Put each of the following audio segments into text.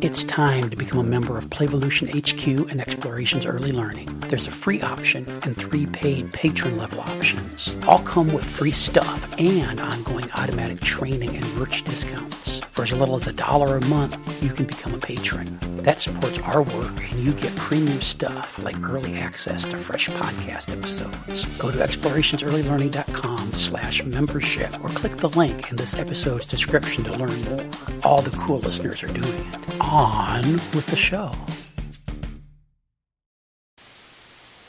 It's time to become a member of Playvolution HQ and Explorations Early Learning. There's a free option and three paid patron level options. All come with free stuff and ongoing automatic training and merch discounts. For as little as a dollar a month, you can become a patron. That supports our work and you get premium stuff like early access to fresh podcast episodes. Go to explorationsearlylearning.com slash membership or click the link in this episode's description to learn more. All the cool listeners are doing it. On with the show.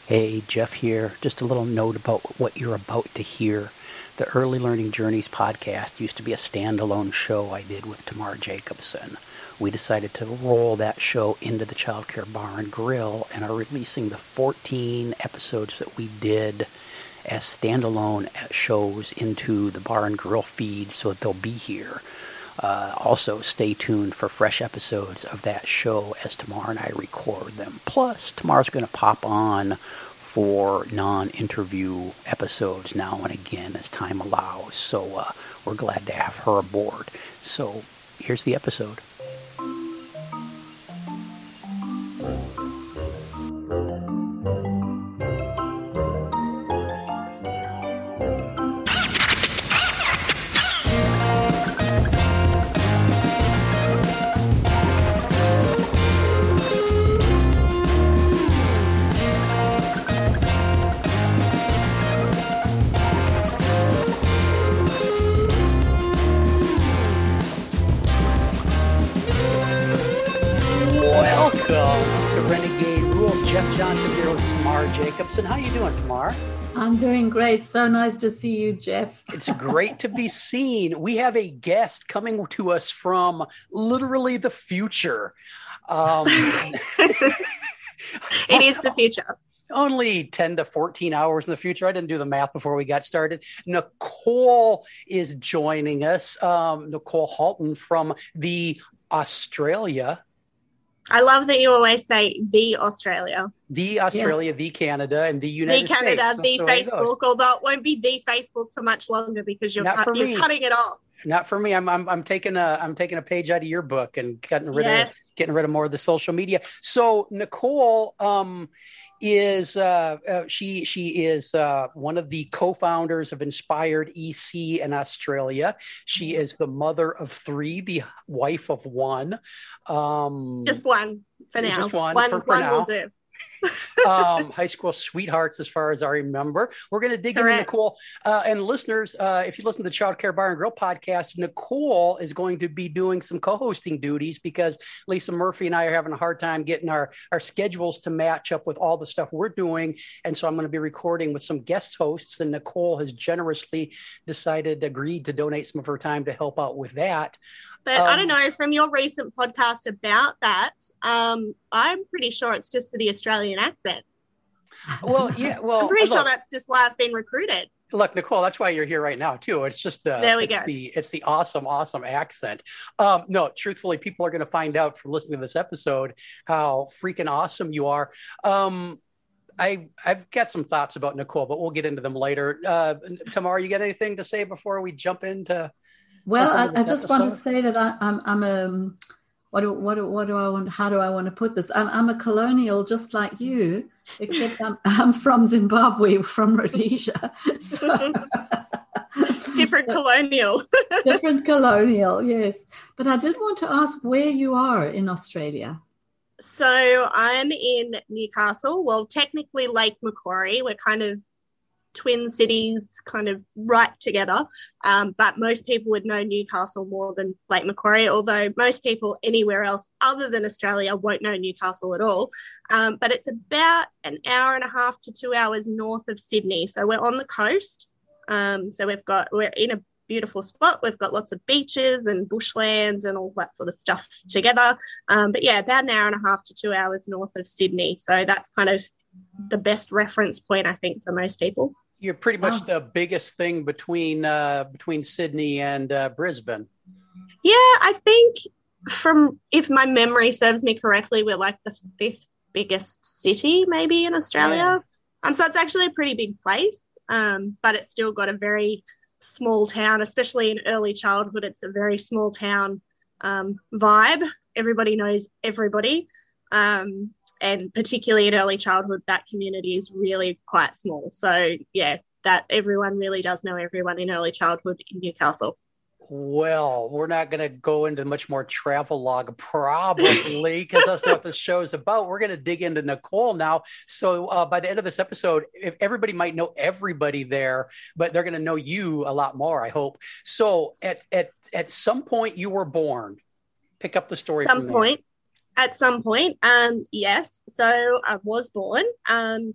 Hey, Jeff here. Just a little note about what you're about to hear. The Early Learning Journeys podcast used to be a standalone show I did with Tamar Jacobson. We decided to roll that show into the Childcare Bar and Grill and are releasing the 14 episodes that we did as standalone shows into the Bar and Grill feed so that they'll be here. Uh, also, stay tuned for fresh episodes of that show as Tamar and I record them. Plus, Tamar's going to pop on for non interview episodes now and again as time allows. So, uh, we're glad to have her aboard. So, here's the episode. Welcome to Renegade Rules. Jeff Johnson here with Tamar Jacobson. How are you doing, Tamar? I'm doing great. So nice to see you, Jeff. It's great to be seen. We have a guest coming to us from literally the future. Um, it is the future. Only 10 to 14 hours in the future. I didn't do the math before we got started. Nicole is joining us. Um, Nicole Halton from the Australia I love that you always say the Australia. The Australia, yeah. the Canada, and the United States. The Canada, States. the Facebook, although it won't be the Facebook for much longer because you're, cut, you're cutting it off. Not for me. I'm, I'm I'm taking a I'm taking a page out of your book and getting rid yes. of getting rid of more of the social media. So Nicole, um, is uh, uh, she she is uh, one of the co-founders of Inspired EC in Australia. She is the mother of three, the wife of one. Um, just one for now. Just one. One, for, for one now. will do um, high school sweethearts, as far as I remember. We're going to dig Correct. into Nicole. Uh, and listeners, uh, if you listen to the Child Care Bar and Grill podcast, Nicole is going to be doing some co hosting duties because Lisa Murphy and I are having a hard time getting our, our schedules to match up with all the stuff we're doing. And so I'm going to be recording with some guest hosts, and Nicole has generously decided, agreed to donate some of her time to help out with that. But um, I don't know, from your recent podcast about that, um, I'm pretty sure it's just for the Australian accent. Well, yeah, well, I'm pretty look, sure that's just why I've been recruited. Look, Nicole, that's why you're here right now too. It's just the there we it's go. The, it's the awesome, awesome accent. Um, no, truthfully, people are going to find out from listening to this episode how freaking awesome you are. Um, I I've got some thoughts about Nicole, but we'll get into them later. Uh, Tamar, you got anything to say before we jump into? Well, I, I, just want to say that I, am I'm, I'm a what do, what do, what do I want? How do I want to put this? I'm, I'm a colonial, just like you, except I'm, I'm from Zimbabwe, from Rhodesia. So. different colonial. different colonial, yes. But I did want to ask where you are in Australia. So I'm in Newcastle. Well, technically Lake Macquarie. We're kind of twin cities kind of right together. Um, but most people would know Newcastle more than Lake Macquarie, although most people anywhere else other than Australia won't know Newcastle at all. Um, but it's about an hour and a half to two hours north of Sydney. So we're on the coast. Um, so we've got, we're in a beautiful spot. We've got lots of beaches and bushland and all that sort of stuff together. Um, but yeah, about an hour and a half to two hours north of Sydney. So that's kind of the best reference point, I think, for most people. You're pretty much oh. the biggest thing between uh, between Sydney and uh, Brisbane. Yeah, I think from if my memory serves me correctly, we're like the fifth biggest city maybe in Australia. Yeah. Um, so it's actually a pretty big place, um, but it's still got a very small town, especially in early childhood. It's a very small town um, vibe. everybody knows everybody. Um, and particularly in early childhood, that community is really quite small. So, yeah, that everyone really does know everyone in early childhood in Newcastle. Well, we're not going to go into much more travel log, probably, because that's what the show's about. We're going to dig into Nicole now. So uh, by the end of this episode, if everybody might know everybody there, but they're going to know you a lot more. I hope. So at at at some point, you were born. Pick up the story. Some point. At some point, um, yes. So I was born. Um,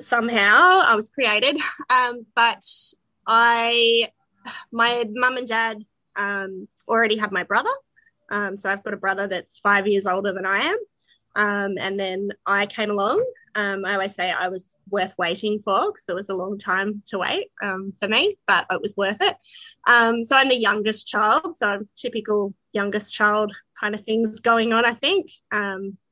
somehow I was created, um, but I my mum and dad um, already have my brother. Um, so I've got a brother that's five years older than I am. Um, and then I came along. Um, I always say I was worth waiting for because it was a long time to wait um, for me, but it was worth it. Um, so I'm the youngest child. So I'm typical youngest child kind of things going on, I think.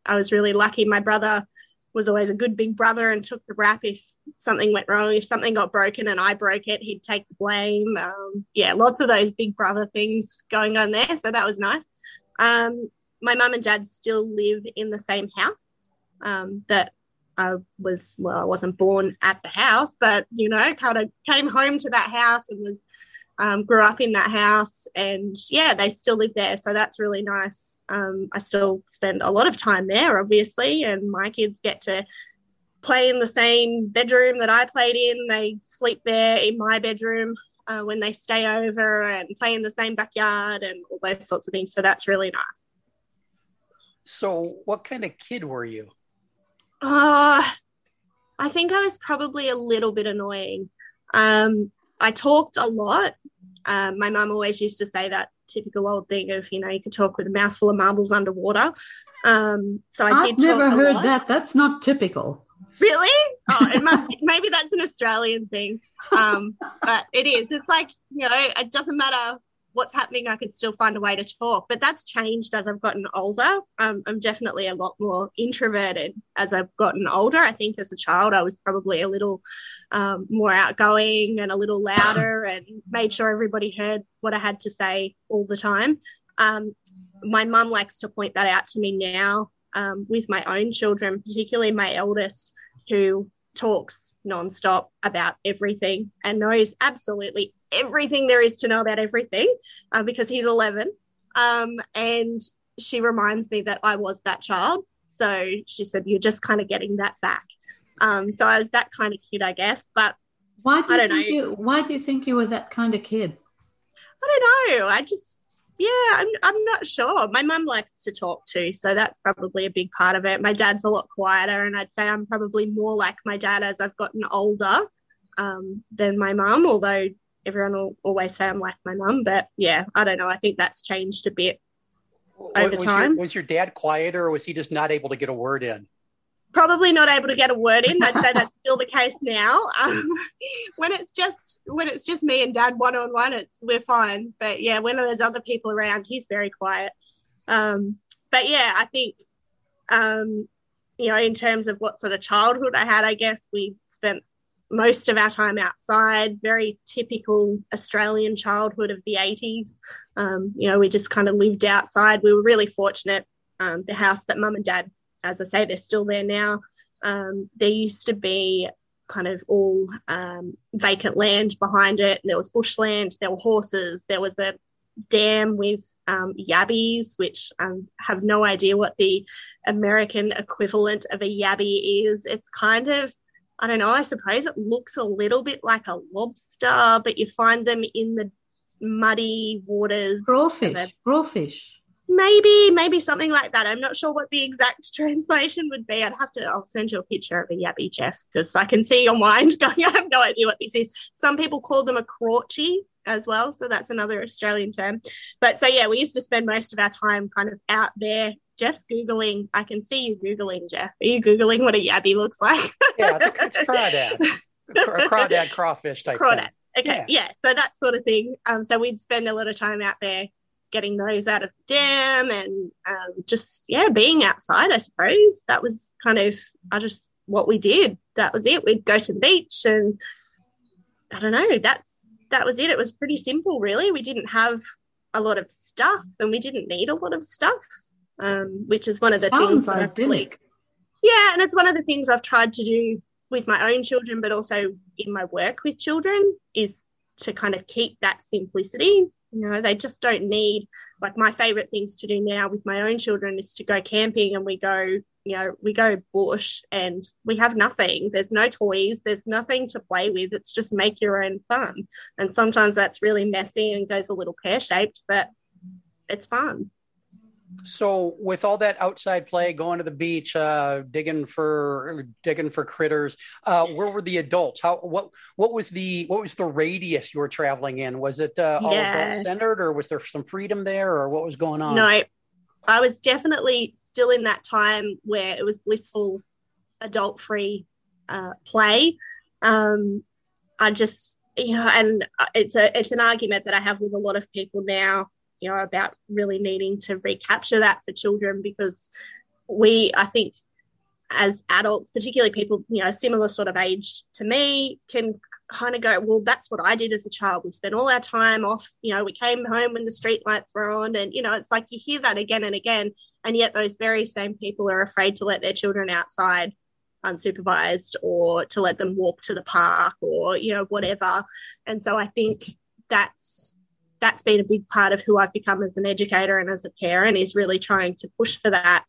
I was really lucky. My brother was always a good big brother and took the rap if something went wrong. If something got broken and I broke it, he'd take the blame. Um, yeah, lots of those big brother things going on there. So that was nice. Um, my mum and dad still live in the same house um, that I was, well, I wasn't born at the house, but, you know, kind of came home to that house and was um, grew up in that house. And yeah they still live there. So that's really nice. Um, i still spend a lot of time there obviously and my kids get to play in the same bedroom that i played in. They sleep there in my bedroom uh, when they stay over and play in the same backyard and all those sorts of things. So that's really nice so what kind of kid were you uh, i think i was probably a little bit annoying um, I talked a lot. Um, my mum always used to say that typical old thing of, you know, you could talk with a mouthful of marbles underwater. Um, so I I've did. I've never heard lot. that. That's not typical. Really? Oh, it must. maybe that's an Australian thing, um, but it is. It's like you know, it doesn't matter what's happening, I could still find a way to talk. But that's changed as I've gotten older. Um, I'm definitely a lot more introverted as I've gotten older. I think as a child, I was probably a little um, more outgoing and a little louder and made sure everybody heard what I had to say all the time. Um, my mum likes to point that out to me now um, with my own children, particularly my eldest, who talks nonstop about everything and knows absolutely everything there is to know about everything uh, because he's 11. Um, and she reminds me that I was that child. So she said, You're just kind of getting that back. Um, so I was that kind of kid, I guess. But why do you I don't know. You, why do you think you were that kind of kid? I don't know. I just, yeah, I'm, I'm not sure. My mum likes to talk too. So that's probably a big part of it. My dad's a lot quieter. And I'd say I'm probably more like my dad as I've gotten older um, than my mum, although everyone will always say I'm like my mum, but yeah, I don't know. I think that's changed a bit over was time. Your, was your dad quieter, or was he just not able to get a word in? Probably not able to get a word in. I'd say that's still the case now. Um, when it's just when it's just me and dad one on one, it's we're fine. But yeah, when there's other people around, he's very quiet. Um, but yeah, I think um, you know, in terms of what sort of childhood I had, I guess we spent most of our time outside, very typical Australian childhood of the 80s. Um, you know, we just kind of lived outside. We were really fortunate. Um, the house that mum and dad, as I say, they're still there now. Um, there used to be kind of all um, vacant land behind it. There was bushland, there were horses, there was a dam with um, yabbies, which I um, have no idea what the American equivalent of a yabby is. It's kind of I don't know, I suppose it looks a little bit like a lobster, but you find them in the muddy waters. Crawfish. Crawfish. Maybe, maybe something like that. I'm not sure what the exact translation would be. I'd have to, I'll send you a picture of a yabby, Jeff, because I can see your mind going, I have no idea what this is. Some people call them a crotchy as well. So that's another Australian term. But so, yeah, we used to spend most of our time kind of out there Jeff's Googling. I can see you Googling, Jeff. Are you Googling what a yabby looks like? yeah, it's crawdad. A crawdad crawfish type crawdad. Thing. Okay, yeah. yeah. so that sort of thing. Um, so we'd spend a lot of time out there getting those out of the dam and um, just, yeah, being outside, I suppose. That was kind of, I just, what we did. That was it. We'd go to the beach and I don't know, that's, that was it. It was pretty simple, really. We didn't have a lot of stuff, and we didn't need a lot of stuff, um, which is one of the Sounds things that idyllic. really, yeah, and it's one of the things I've tried to do with my own children, but also in my work with children is to kind of keep that simplicity. You know, they just don't need like my favorite things to do now with my own children is to go camping and we go, you know, we go bush and we have nothing. There's no toys, there's nothing to play with. It's just make your own fun. And sometimes that's really messy and goes a little pear shaped, but it's fun. So, with all that outside play, going to the beach, uh, digging for digging for critters, uh, where were the adults? How what what was the what was the radius you were traveling in? Was it uh, all Yeah. adult centered, or was there some freedom there, or what was going on? No, I was definitely still in that time where it was blissful, adult free uh, play. Um, I just, you know, and it's a it's an argument that I have with a lot of people now, you know, about really needing to recapture that for children because we, I think, as adults, particularly people, you know, similar sort of age to me, can kind of go, well, that's what I did as a child. We spent all our time off, you know, we came home when the street lights were on. And, you know, it's like you hear that again and again. And yet those very same people are afraid to let their children outside unsupervised or to let them walk to the park or, you know, whatever. And so I think that's that's been a big part of who I've become as an educator and as a parent is really trying to push for that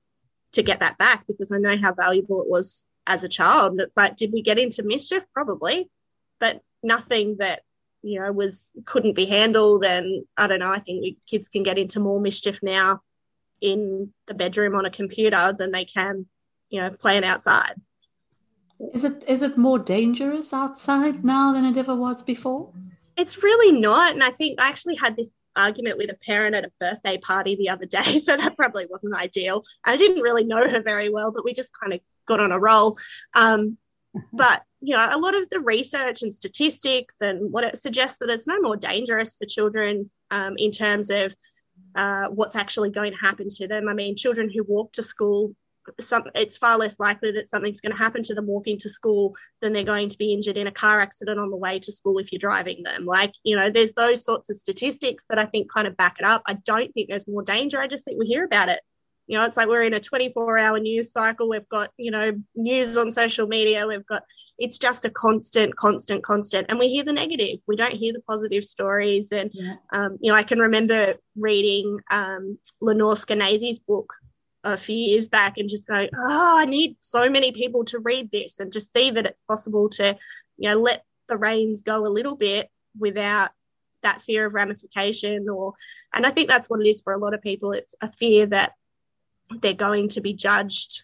to get that back because I know how valuable it was as a child. And it's like, did we get into mischief? Probably, but nothing that you know was couldn't be handled. And I don't know. I think we, kids can get into more mischief now in the bedroom on a computer than they can, you know, playing outside. Is it is it more dangerous outside now than it ever was before? It's really not. And I think I actually had this argument with a parent at a birthday party the other day. So that probably wasn't ideal. I didn't really know her very well, but we just kind of got on a roll. Um, but, you know, a lot of the research and statistics and what it suggests that it's no more dangerous for children um, in terms of uh, what's actually going to happen to them. I mean, children who walk to school some it's far less likely that something's going to happen to them walking to school than they're going to be injured in a car accident on the way to school if you're driving them. Like you know there's those sorts of statistics that i think kind of back it up. I don't think there's more danger. I just think we hear about it you know it's like we're in a 24 hour news cycle. We've got you know news on social media. We've got it's just a constant constant constant. And we hear the negative. We don't hear the positive stories. And Yeah. um, you know i can remember reading um, lenore skenazy's book a few years back and just go, oh, I need so many people to read this and just see that it's possible to, you know, let the reins go a little bit without that fear of ramification or and I think that's what it is for a lot of people. It's a fear that they're going to be judged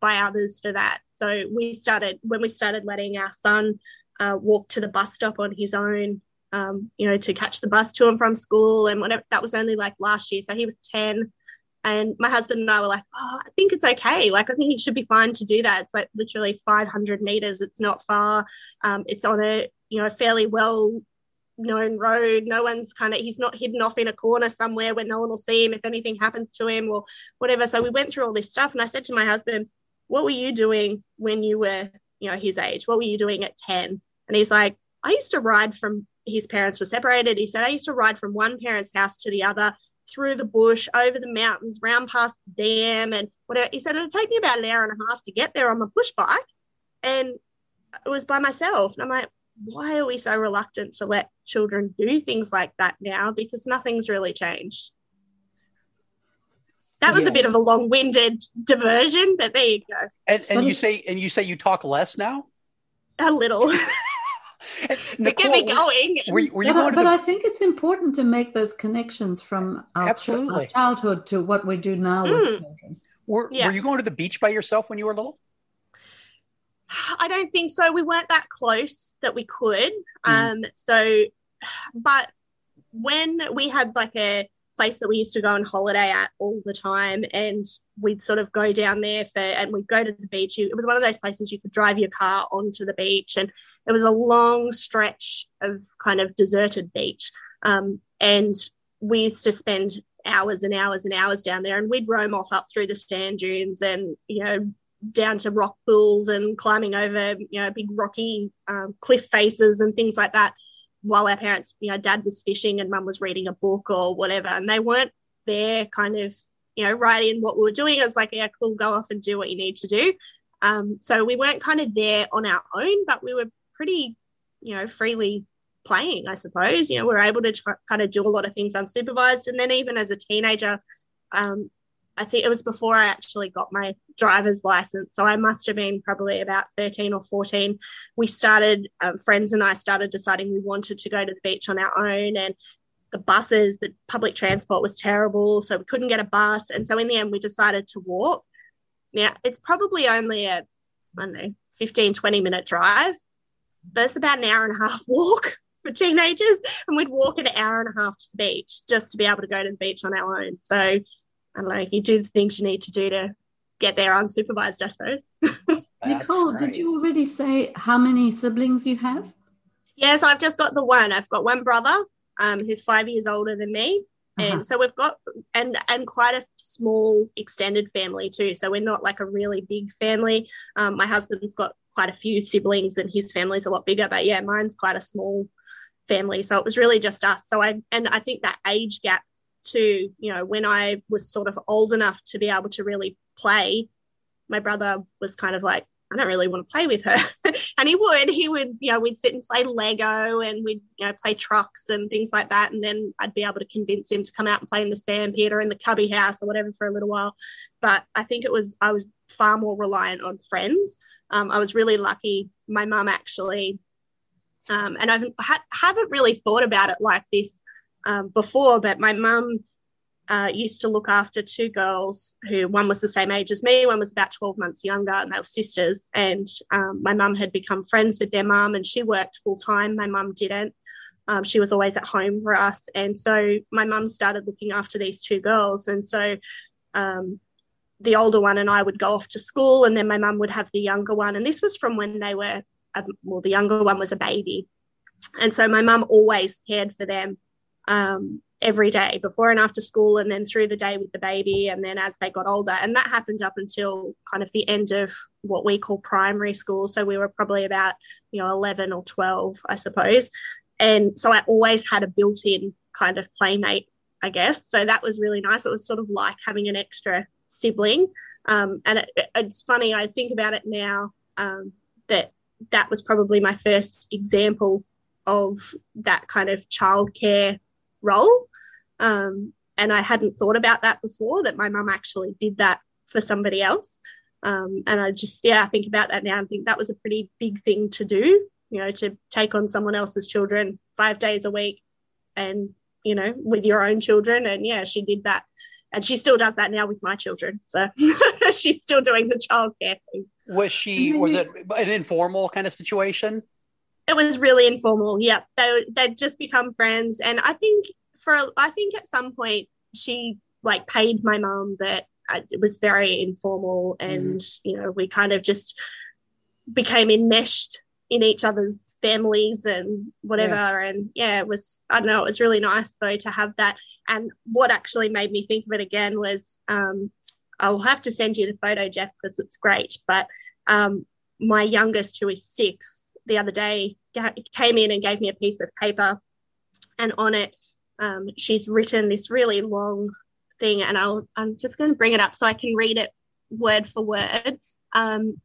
by others for that. So we started when we started letting our son uh, walk to the bus stop on his own, um, you know, to catch the bus to and from school and whatever. That was only like last year, so he was ten. And my husband and I were like, oh, I think it's okay. Like, I think it should be fine to do that. It's like literally 500 meters. It's not far. Um, it's on a, you know, fairly well known road. No one's kind of, he's not hidden off in a corner somewhere where no one will see him if anything happens to him or whatever. So we went through all this stuff. And I said to my husband, what were you doing when you were, you know, his age? What were you doing at 10? And he's like, I used to ride from, his parents were separated. He said, I used to ride from one parent's house to the other through the bush, over the mountains, round past the dam, and whatever. He said it'd take me about an hour and a half to get there on my push bike, and it was by myself. And I'm like, why are we so reluctant to let children do things like that now? Because nothing's really changed. That was a bit of a long-winded diversion, but there you go. And, and you say and you say you talk less now. A little. And But get me going. Were, you- were you Yeah, going but, but the, I think it's important to make those connections from our, ch- our childhood to what we do now with Mm. children. were, yeah. were you going to the beach by yourself when you were little? I don't think so. We weren't that close that we could. Mm. Um, so, but when we had like a place that we used to go on holiday at all the time, and we'd sort of go down there for, and we'd go to the beach. It was one of those places you could drive your car onto the beach, and it was a long stretch of kind of deserted beach. Um, and we used to spend hours and hours and hours down there, and we'd roam off up through the sand dunes and you know down to rock pools and climbing over, you know, big rocky um, cliff faces and things like that. while our parents, you know, dad was fishing and mum was reading a book or whatever, and they weren't there kind of, you know, right in what we were doing. I was like, yeah, cool, go off and do what you need to do. Um, so we weren't kind of there on our own, but we were pretty, you know, freely playing, I suppose. You know, we are able to try, kind of do a lot of things unsupervised. And then even as a teenager, um, I think it was before I actually got my driver's license. So I must have been probably about 13 or 14. We started, um, friends and I started deciding we wanted to go to the beach on our own. And the buses, the public transport was terrible. So we couldn't get a bus. And so in the end, we decided to walk. Now, it's probably only a, I don't know, 15, 20 minute drive, but it's about an hour and a half walk for teenagers. And we'd walk an hour and a half to the beach just to be able to go to the beach on our own. So I don't know, you do the things you need to do to get there unsupervised, I suppose. Nicole, great. did you already say how many siblings you have? Yes, I've just got the one. I've got one brother um, who's five years older than me. Uh-huh. And so we've got and and quite a small extended family too. So we're not like a really big family. Um, my husband's got quite a few siblings, and his family's a lot bigger. But yeah, mine's quite a small family. So it was really just us. So I, and I think that age gap too, you know, when I was sort of old enough to be able to really play, my brother was kind of like, I don't really want to play with her. and he would, he would, you know, we'd sit and play Lego and we'd, you know, play trucks and things like that. And then I'd be able to convince him to come out and play in the sandpit or in the cubby house or whatever for a little while. But I think it was, I was far more reliant on friends. Um, I was really lucky. My mum actually um, and I ha- haven't really thought about it like this um, before, but my mum uh, used to look after two girls who one was the same age as me, one was about 12 months younger, and they were sisters. And um, my mum had become friends with their mum, and she worked full time. My mum didn't. Um, she was always at home for us. And so my mum started looking after these two girls. And so um, the older one and I would go off to school, and then my mum would have the younger one. And this was from when they were well, the younger one was a baby. And so my mum always cared for them um, every day before and after school, and then through the day with the baby, and then as they got older. And that happened up until kind of the end of what we call primary school. So we were probably about, you know, 11 or 12, I suppose. And so I always had a built in kind of playmate, I guess. So that was really nice. It was sort of like having an extra sibling. Um, and it, it's funny, I think about it now um, that that was probably my first example of that kind of childcare role. Um, and I hadn't thought about that before, that my mum actually did that for somebody else. Um, and I just, yeah, I think about that now and think that was a pretty big thing to do, you know, to take on someone else's children five days a week and, you know, with your own children. And yeah, she did that. And she still does that now with my children. So she's still doing the childcare thing. Was she? Was it an informal kind of situation? It was really informal. Yeah, they they'd just become friends, and I think for I think at some point she like paid my mom, but it was very informal, and mm. you know we kind of just became enmeshed in each other's families and whatever. Yeah. And yeah, it was, I don't know, it was really nice though to have that. And what actually made me think of it again was um, I'll have to send you the photo, Jeff, because it's great. But um, my youngest, who is six, the other day came in and gave me a piece of paper, and on it, um, she's written this really long thing, and I'll I'm just going to bring it up so I can read it word for word. Um,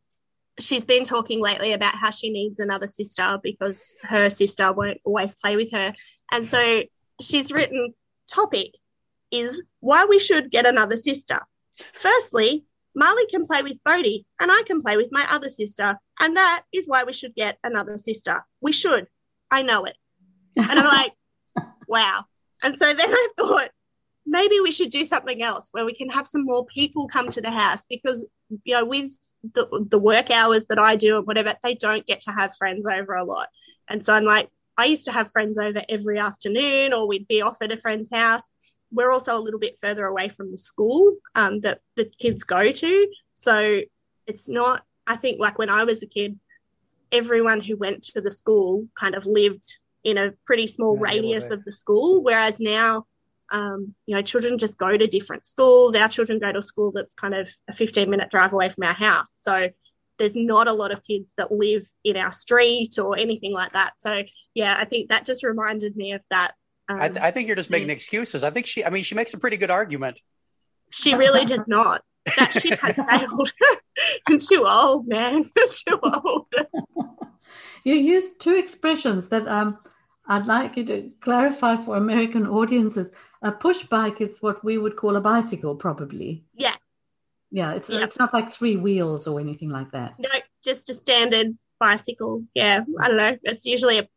she's been talking lately about how she needs another sister because her sister won't always play with her, and so she's written topic is why we should get another sister. Firstly, Marley can play with Bodhi and I can play with my other sister. And that is why we should get another sister. We should. I know it. And I'm like, wow. And so then I thought, maybe we should do something else where we can have some more people come to the house because, you know, with the, the work hours that I do or whatever, they don't get to have friends over a lot. And so I'm like, I used to have friends over every afternoon or we'd be off at a friend's house we're also a little bit further away from the school um, that the kids go to. So it's not, I think, like when I was a kid, everyone who went to the school kind of lived in a pretty small yeah, radius of the school. Whereas now, um, you know, children just go to different schools. Our children go to a school that's kind of a 15 minute drive away from our house. So there's not a lot of kids that live in our street or anything like that. So yeah, I think that just reminded me of that. Um, I, th- I, think you're just making excuses. I think she, I mean, she makes a pretty good argument. She really does not. That ship has sailed. I'm too old, man. too old. you used two expressions that um, I'd like you to clarify for American audiences. A push bike is what we would call a bicycle, probably. Yeah. Yeah, it's yeah. it's not like three wheels or anything like that. No, just a standard bicycle. Yeah, I don't know. It's usually a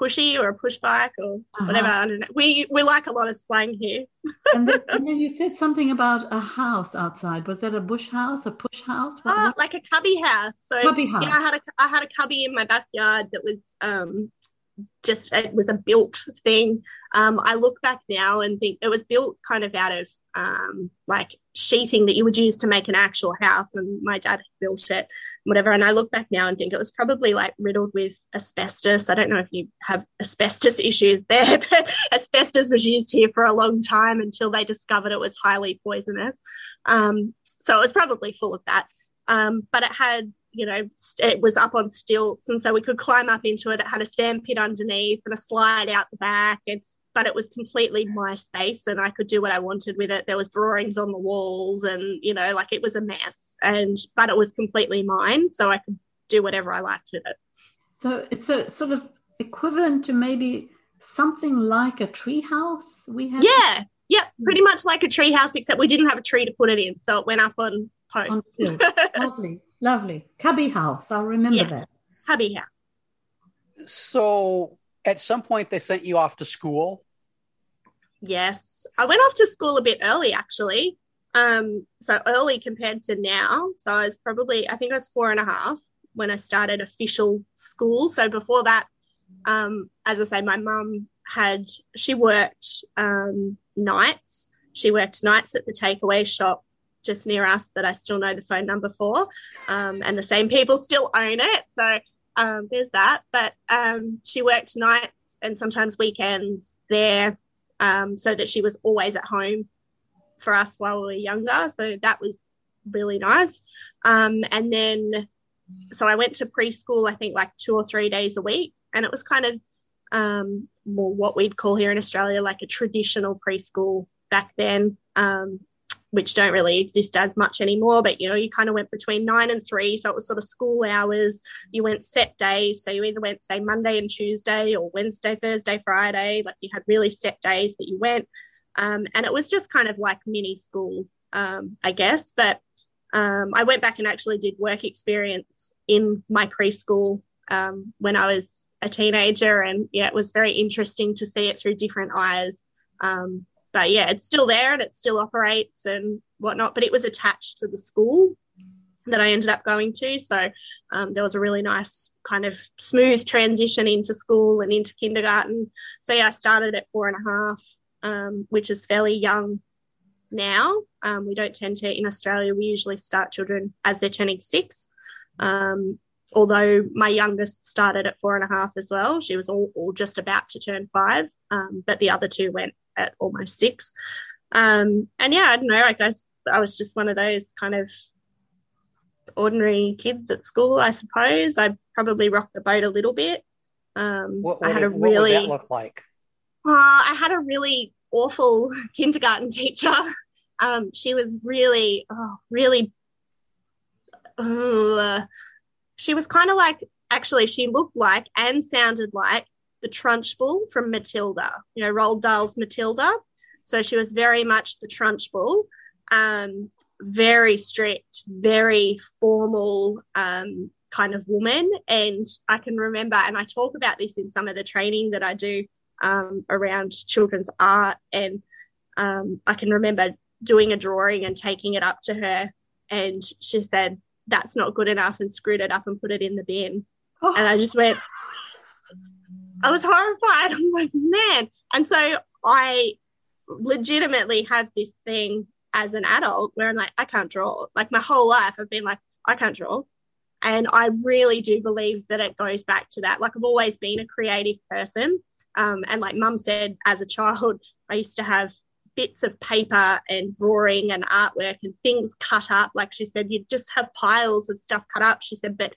pushy or a push bike or uh-huh. whatever. I don't know. We we like a lot of slang here. and, then, and, then, you said something about a house outside. Was that a bush house, a push house? What, oh, like a cubby house. So cubby house. Yeah, I had a I had a cubby in my backyard that was um just it was a built thing. Um, I look back now and think it was built kind of out of um, like sheeting that you would use to make an actual house, and my dad built it, whatever. And I look back now and think it was probably like riddled with asbestos. I don't know if you have asbestos issues there, but asbestos was used here for a long time until they discovered it was highly poisonous. Um, so it was probably full of that. Um, but it had you know, it was up on stilts, and so we could climb up into it. It had a sand pit underneath and a slide out the back, and but it was completely my space, and I could do what I wanted with it. There was drawings on the walls, and you know, like it was a mess, and but it was completely mine, so I could do whatever I liked with it. So it's a sort of equivalent to maybe something like a tree house we had. Yeah, yeah, pretty hmm. much like a tree house, except we didn't have a tree to put it in, so it went up on posts. Lovely. Lovely. Cubby house. I'll remember yeah. that. Cubby house. So at some point they sent you off to school. Yes. I went off to school a bit early actually. Um, so early compared to now. So I was probably, I think I was four and a half when I started official school. So before that, um, as I say, my mum had, she worked um, nights. She worked nights at the takeaway shop just near us that I still know the phone number for, um, and the same people still own it. So um, there's that. But um, she worked nights and sometimes weekends there, um, so that she was always at home for us while we were younger. So that was really nice. Um, and then, so I went to preschool. I think like two or three days a week, and it was kind of um, more what we'd call here in Australia like a traditional preschool back then. Um, which don't really exist as much anymore. But you know, you kind of went between nine and three, so it was sort of school hours. You went set days, so you either went say Monday and Tuesday or Wednesday, Thursday, Friday. Like you had really set days that you went, um, and it was just kind of like mini school, um, I guess. But um, I went back and actually did work experience in my preschool um, when I was a teenager, and yeah, it was very interesting to see it through different eyes. Um, but yeah, it's still there and it still operates and whatnot. But it was attached to the school that I ended up going to. So um, there was a really nice kind of smooth transition into school and into kindergarten. So yeah, I started at four and a half, um, which is fairly young now. Um, we don't tend to in Australia. We usually start children as they're turning six. Um, although my youngest started at four and a half as well. She was all, all just about to turn five, um, but the other two went at almost six. Um, and yeah, I don't know, like I, I was just one of those kind of ordinary kids at school, I suppose. I probably rocked the boat a little bit. Um, what, what, I had a what really, that look like? Uh, I had a really awful kindergarten teacher. Um, she was really, oh, really, uh, she was kind of like, actually, she looked like and sounded like the Trunchbull from Matilda, you know, Roald Dahl's Matilda. So she was very much the Trunchbull, um, very strict, very formal um, kind of woman. And I can remember, and I talk about this in some of the training that I do um, around children's art. And um, I can remember doing a drawing and taking it up to her. And she said, That's not good enough, and screwed it up and put it in the bin. Oh. And I just went, I was horrified. I'm like, man. And so I legitimately have this thing as an adult where I'm like, I can't draw. Like my whole life, I've been like, I can't draw. And I really do believe that it goes back to that. Like I've always been a creative person. Um, and like mum said, as a child, I used to have bits of paper and drawing and artwork and things cut up. Like she said, you'd just have piles of stuff cut up. She said, but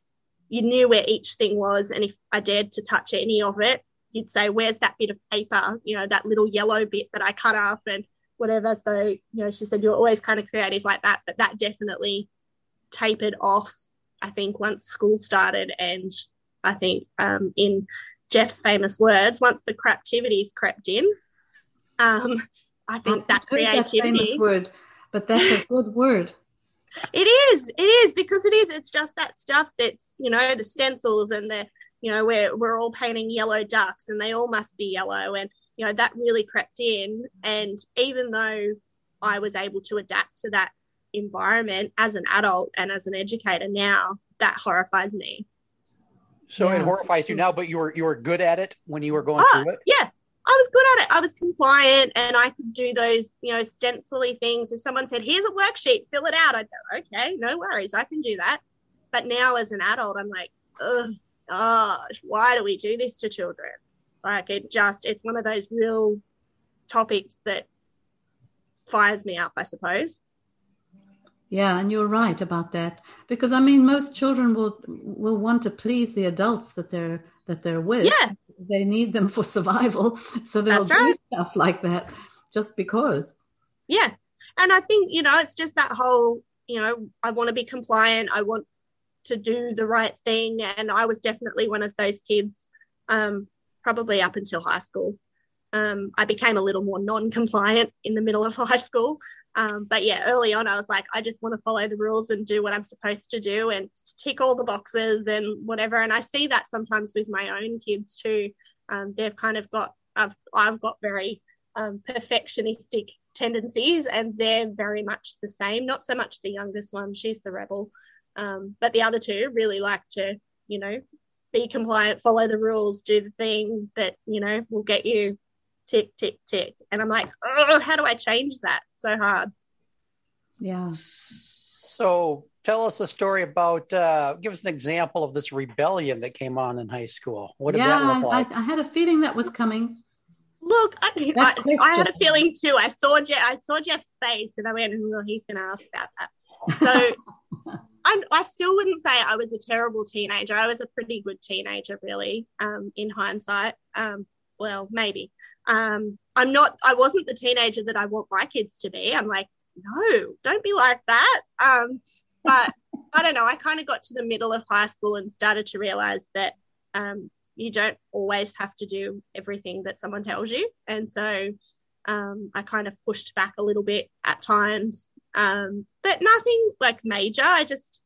you knew where each thing was. And if I dared to touch any of it, you'd say, Where's that bit of paper? You know, that little yellow bit that I cut up and whatever. So, you know, she said, You're always kind of creative like that. But that definitely tapered off, I think, once school started. And I think, um, in Jeff's famous words, once the craptivities crept in, um, I think I that creativity. That word, but that's a good word. It is, it is because it is. It's just that stuff that's you know the stencils and the you know we're we're all painting yellow ducks and they all must be yellow and you know that really crept in. And even though I was able to adapt to that environment as an adult and as an educator now, that horrifies me. So yeah. it horrifies you mm. now, but you were you were good at it when you were going oh, through it. Yeah, I was good at it. I was compliant and I could do those, you know, stencily things. If someone said, here's a worksheet, fill it out, I'd go, okay, no worries, I can do that. But now as an adult, I'm like, oh gosh, why do we do this to children? Like it just, it's one of those real topics that fires me up, I suppose. Yeah, and you're right about that because I mean most children will will want to please the adults that they're that they're with. Yeah. They need them for survival. So they'll That's do right. stuff like that just because. Yeah. And I think, you know, it's just that whole, you know, I want to be compliant. I want to do the right thing. And I was definitely one of those kids, um, probably up until high school. Um, I became a little more non compliant in the middle of high school. Um, but yeah, early on, I was like, I just want to follow the rules and do what I'm supposed to do and tick all the boxes and whatever. And I see that sometimes with my own kids too. Um, they've kind of got, I've, I've got very um, perfectionistic tendencies and they're very much the same. Not so much the youngest one, she's the rebel. Um, but the other two really like to, you know, be compliant, follow the rules, do the thing that, you know, will get you tick, tick, tick. And I'm like, oh, how do I change that? So hard. Yeah. So tell us a story about, uh, give us an example of this rebellion that came on in high school. What did yeah, that look like? I, I had a feeling that was coming. Look, I, I, I, had a feeling too. I saw Jeff, I saw Jeff's face, and I went, "Well, he's going to ask about that." So, I, I still wouldn't say I was a terrible teenager. I was a pretty good teenager, really, um, in hindsight. Um, well, maybe. Um, I'm not, I wasn't the teenager that I want my kids to be. I'm like, no, don't be like that. Um, but I don't know. I kind of got to the middle of high school and started to realize that um, you don't always have to do everything that someone tells you. And so um, I kind of pushed back a little bit at times, um, but nothing like major. I just,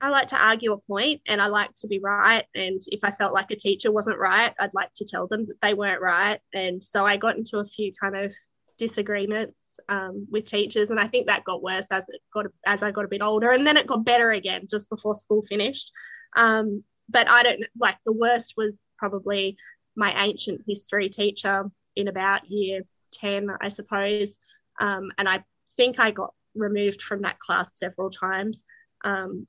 I like to argue a point and I like to be right. And if I felt like a teacher wasn't right, I'd like to tell them that they weren't right. And so I got into a few kind of disagreements um, with teachers, and I think that got worse as it got as I got a bit older, and then it got better again just before school finished. Um, but I don't like the worst was probably my ancient history teacher in about year ten, I suppose, um, and I think I got removed from that class several times. Um,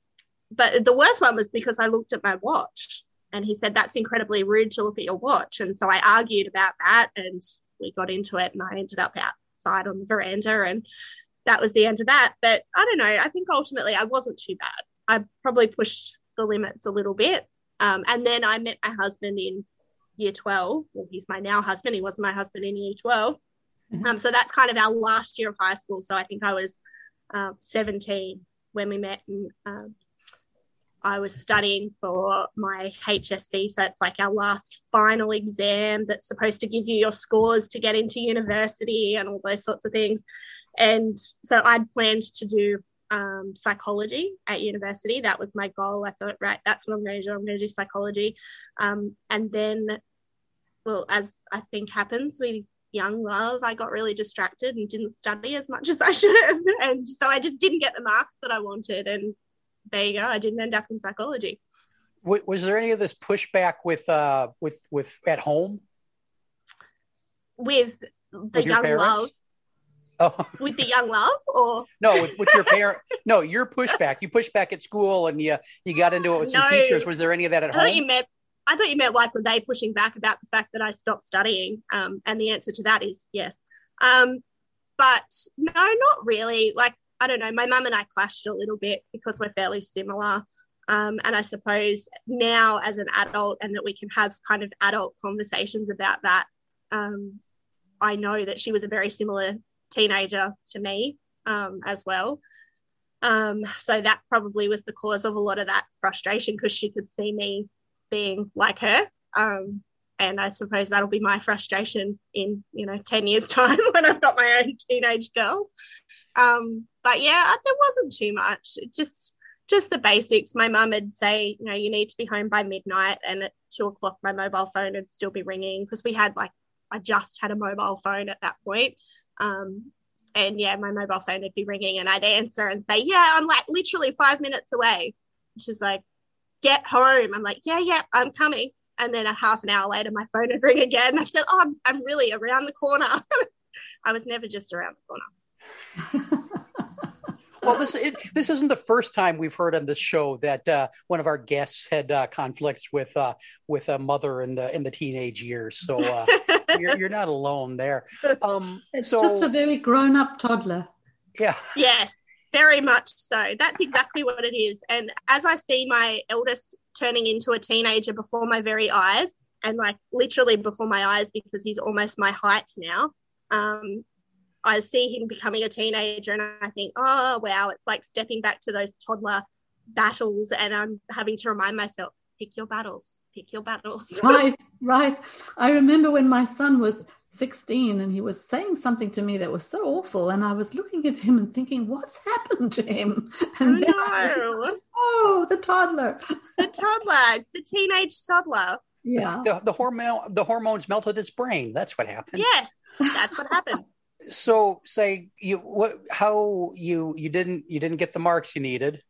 but the worst one was because I looked at my watch and he said that's incredibly rude to look at your watch. And so I argued about that and we got into it and I ended up outside on the veranda and that was the end of that. But I don't know I think ultimately I wasn't too bad. I probably pushed the limits a little bit. Um, and then I met my husband in year 12 well he's my now husband. He wasn't my husband in year 12 mm-hmm. um, so that's kind of our last year of high school. So I think I was uh, 17 when we met and um, I was studying for my HSC. So it's like our last final exam that's supposed to give you your scores to get into university and all those sorts of things. And so I'd planned to do um, psychology at university. That was my goal. I thought, right, that's what I'm going to do. I'm going to do psychology. Um, and then, well, as I think happens, we young love, I got really distracted and didn't study as much as I should have. And so I just didn't get the marks that I wanted. And there you go. I didn't end up in psychology. Was there any of this pushback with uh with with at home? With the with young love. Oh. with the young love or no with, with your parent no your pushback you pushed back at school and you you got into it with some no. teachers was there any of that at I home you meant I thought you meant like were they pushing back about the fact that I stopped studying um, and the answer to that is yes um, but no, not really. Like, I don't know. My mum and I clashed a little bit because we're fairly similar. Um, and I suppose now, as an adult, and that we can have kind of adult conversations about that, um, I know that she was a very similar teenager to me um, as well. Um, so that probably was the cause of a lot of that frustration because she could see me being like her. Um, and I suppose that'll be my frustration in you know ten years time when I've got my own teenage girls. Um, but yeah, there wasn't too much. It just just the basics. My mum would say, you know, you need to be home by midnight, and at two o'clock, my mobile phone would still be ringing because we had like I just had a mobile phone at that point. Um, and yeah, my mobile phone would be ringing, and I'd answer and say, "Yeah, I'm like literally five minutes away." She's like, "Get home." I'm like, "Yeah, yeah, I'm coming." And then a half an hour later, my phone would ring again. I said, "Oh, I'm, I'm really around the corner." I was never just around the corner. well, this it, this isn't the first time we've heard on this show that uh, one of our guests had uh, conflicts with uh, with a mother in the in the teenage years. So uh, you're, you're not alone there. Um, it's so, just a very grown up toddler. Yeah. Yes, very much so. That's exactly what it is. And as I see my eldest turning into a teenager before my very eyes, and like literally before my eyes because he's almost my height now. Um, I see him becoming a teenager and I think, oh, wow, it's like stepping back to those toddler battles. And I'm having to remind myself, pick your battles, pick your battles. right, right. I remember when my son was 16 and he was saying something to me that was so awful. And I was looking at him and thinking, what's happened to him? And no. oh, the toddler. the toddler. It's the teenage toddler. Yeah. The, the hormone the hormones melted his brain. That's what happened. Yes, that's what happened so say you what how you you didn't you didn't get the marks you needed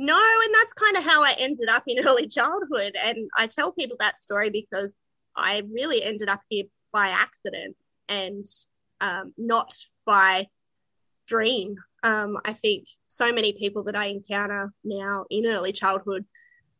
no and that's kind of how i ended up in early childhood and i tell people that story because i really ended up here by accident and um, not by dream um, i think so many people that i encounter now in early childhood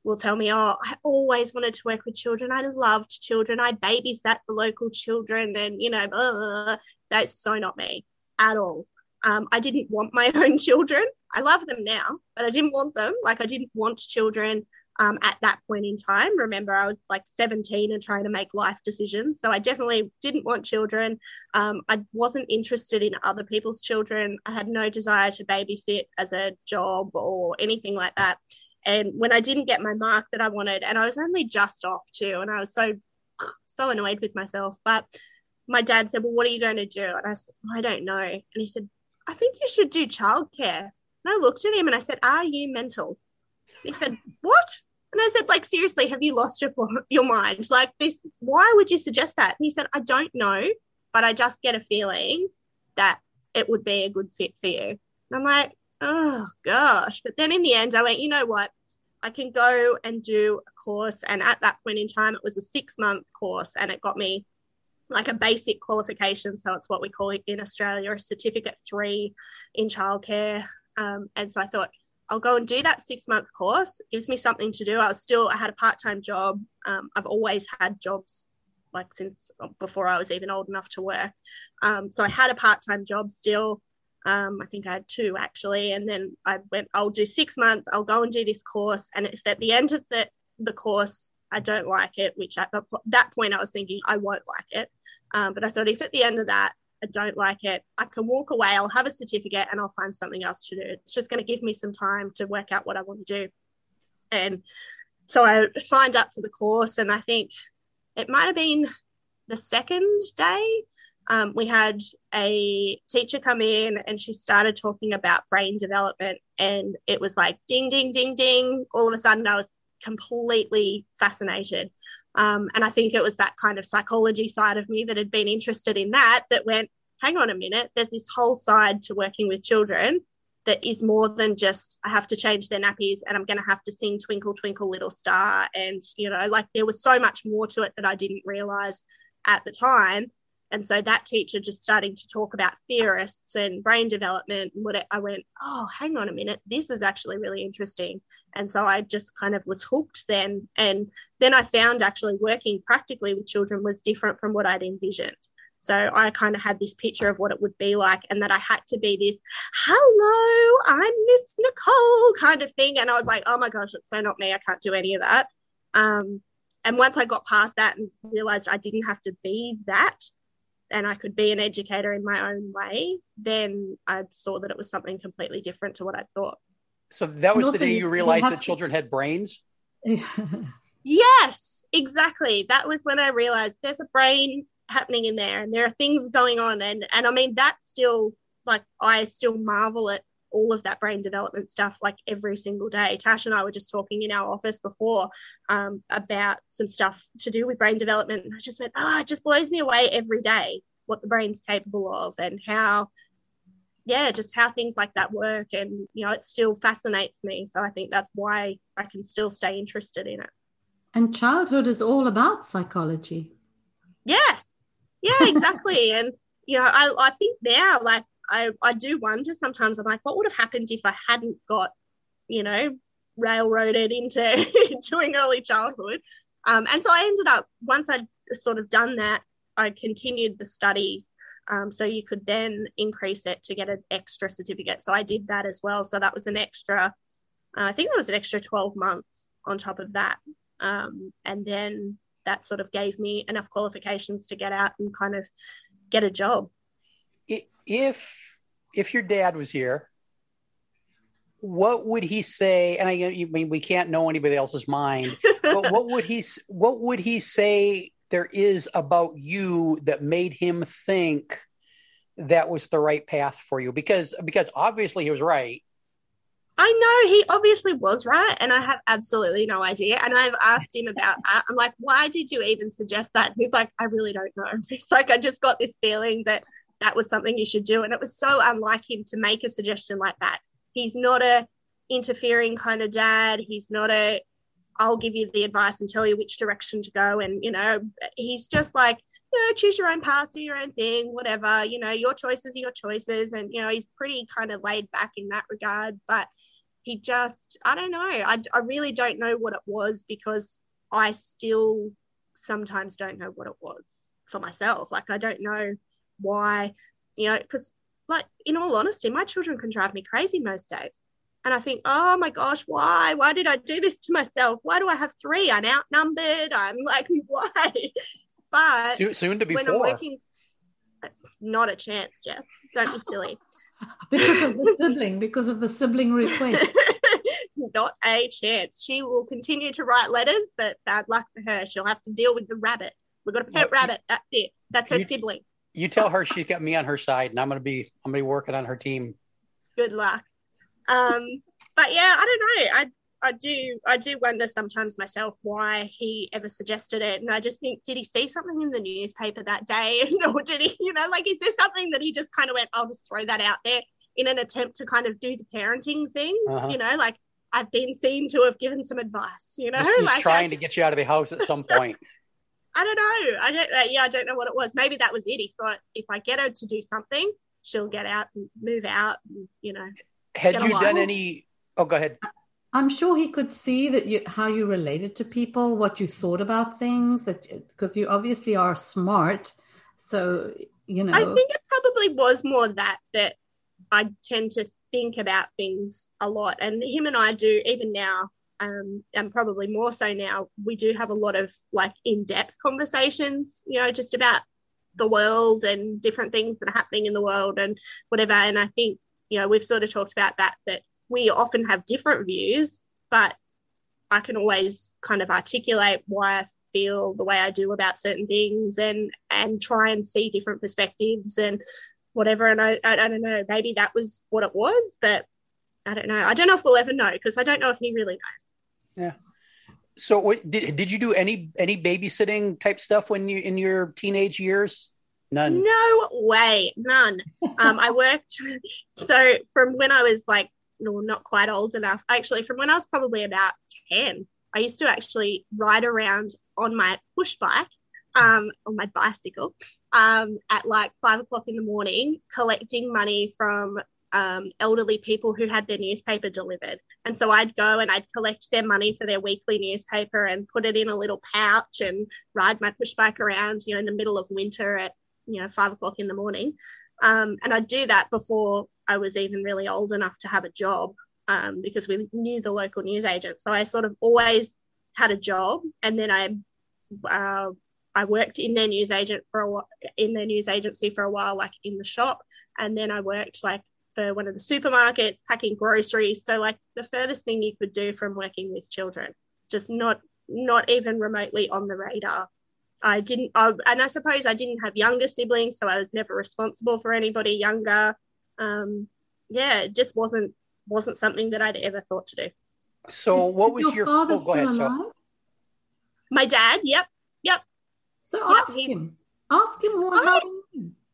will tell me, Oh, I always wanted to work with children. I loved children. I babysat the local children, and you know, blah, blah, blah. that's so not me at all. Um, I didn't want my own children. I love them now, but I didn't want them. Like, I didn't want children um, at that point in time. Remember, I was like 17 and trying to make life decisions. So I definitely didn't want children. Um, I wasn't interested in other people's children. I had no desire to babysit as a job or anything like that. And when I didn't get my mark that I wanted, and I was only just off too, and I was so so annoyed with myself. But my dad said, "Well, what are you going to do?" And I said, "I don't know." And he said, "I think you should do childcare." And I looked at him and I said, "Are you mental?" And he said, "What?" And I said, "Like seriously, have you lost your your mind? Like this? Why would you suggest that?" And he said, "I don't know, but I just get a feeling that it would be a good fit for you." And I'm like, oh gosh. But then in the end, I went, you know what? I can go and do a course. And at that point in time, it was a six month course and it got me like a basic qualification. So it's what we call in Australia a certificate three in childcare. Um, and so I thought, I'll go and do that six month course. It gives me something to do. I was still, I had a part time job. Um, I've always had jobs like since before I was even old enough to work. Um, so I had a part time job still. Um, I think I had two actually, and then I went. I'll do six months. I'll go and do this course, and if at the end of the the course I don't like it, which at that point I was thinking I won't like it, um, but I thought if at the end of that I don't like it, I can walk away. I'll have a certificate, and I'll find something else to do. It's just going to give me some time to work out what I want to do, and so I signed up for the course, and I think it might have been the second day um, we had a teacher come in and she started talking about brain development and it was like ding ding ding ding all of a sudden i was completely fascinated um, and i think it was that kind of psychology side of me that had been interested in that that went hang on a minute there's this whole side to working with children that is more than just I have to change their nappies and I'm going to have to sing Twinkle Twinkle Little Star. And, you know, like there was so much more to it that I didn't realize at the time. And so that teacher just starting to talk about theorists and brain development and what I went, oh, hang on a minute, this is actually really interesting. And so I just kind of was hooked then. And then I found actually working practically with children was different from what I'd envisioned. So I kind of had this picture of what it would be like, and that I had to be this, hello, I'm Miss Nicole kind of thing. And I was like, oh my gosh, it's so not me. I can't do any of that. Um, and once I got past that and realized I didn't have to be that, and I could be an educator in my own way, then I saw that it was something completely different to what I thought. So that was the day you realized that children had brains? yes, exactly. That was when I realized there's a brain happening in there and there are things going on and and I mean that's still like I still marvel at all of that brain development stuff like every single day. Tash and I were just talking in our office before um, about some stuff to do with brain development. And I just went, oh, it just blows me away every day what the brain's capable of and how, yeah, just how things like that work. And, you know, it still fascinates me. So I think that's why I can still stay interested in it. And childhood is all about psychology. Yes, yeah, exactly. and you know, I, I think now, like, I, I do wonder sometimes. I'm like, what would have happened if I hadn't got, you know, railroaded into doing early childhood? Um, and so I ended up once I'd sort of done that, I continued the studies. Um, so you could then increase it to get an extra certificate. So I did that as well. So that was an extra, uh, I think that was an extra 12 months on top of that. Um, and then that sort of gave me enough qualifications to get out and kind of get a job. If if your dad was here, what would he say? And I, I mean, we can't know anybody else's mind, but what would he what would he say there is about you that made him think that was the right path for you? Because because obviously he was right. I know he obviously was right, and I have absolutely no idea. And I've asked him about that. I'm like, why did you even suggest that? And he's like, I really don't know. He's like, I just got this feeling that that was something you should do, and it was so unlike him to make a suggestion like that. He's not a interfering kind of dad. He's not a I'll give you the advice and tell you which direction to go. And you know, he's just like, you know, choose your own path, do your own thing, whatever. You know, your choices are your choices, and you know, he's pretty kind of laid back in that regard, but he just i don't know I, I really don't know what it was because i still sometimes don't know what it was for myself like i don't know why you know because like in all honesty my children can drive me crazy most days and i think oh my gosh why why did i do this to myself why do i have three i'm outnumbered i'm like why but soon to be when four. I'm working, uh, not a chance jeff don't be silly because of the sibling, because of the sibling request. Not a chance. She will continue to write letters, but bad luck for her. She'll have to deal with the rabbit. We've got a pet well, rabbit. That's it. That's her you, sibling. You tell her she's got me on her side, and I'm gonna be I'm gonna be working on her team. Good luck. Um, but yeah, I don't know. I I do I do wonder sometimes myself why he ever suggested it, and I just think did he see something in the newspaper that day, or did he you know like is there something that he just kind of went I'll just throw that out there in an attempt to kind of do the parenting thing, uh-huh. you know like I've been seen to have given some advice, you know, just, just like trying to get you out of the house at some point. I don't know. I don't. Uh, yeah, I don't know what it was. Maybe that was it. He thought if I get her to do something, she'll get out and move out. And, you know. Had you done any? Oh, go ahead. I'm sure he could see that you how you related to people, what you thought about things. That because you obviously are smart, so you know. I think it probably was more that that I tend to think about things a lot, and him and I do even now, um, and probably more so now. We do have a lot of like in depth conversations, you know, just about the world and different things that are happening in the world and whatever. And I think you know we've sort of talked about that that we often have different views, but I can always kind of articulate why I feel the way I do about certain things and and try and see different perspectives and whatever. And I, I, I don't know, maybe that was what it was, but I don't know. I don't know if we'll ever know because I don't know if he really knows. Yeah. So what, did, did you do any any babysitting type stuff when you in your teenage years? None. No way, none. um, I worked so from when I was like no, not quite old enough. Actually, from when I was probably about 10, I used to actually ride around on my push bike, um, on my bicycle, um, at like five o'clock in the morning, collecting money from um, elderly people who had their newspaper delivered. And so I'd go and I'd collect their money for their weekly newspaper and put it in a little pouch and ride my push bike around, you know, in the middle of winter at you know, five o'clock in the morning. Um, and I'd do that before I was even really old enough to have a job um, because we knew the local newsagent. So I sort of always had a job, and then I uh, I worked in their newsagent for a while, in their news agency for a while, like in the shop, and then I worked like for one of the supermarkets packing groceries. So like the furthest thing you could do from working with children, just not not even remotely on the radar. I didn't, I, and I suppose I didn't have younger siblings, so I was never responsible for anybody younger. Um, yeah, it just wasn't wasn't something that I'd ever thought to do. So, is, what is was your, your? father oh, ahead. still So, alive? My dad, yep, yep. So Yep, ask him. Ask him what Oh.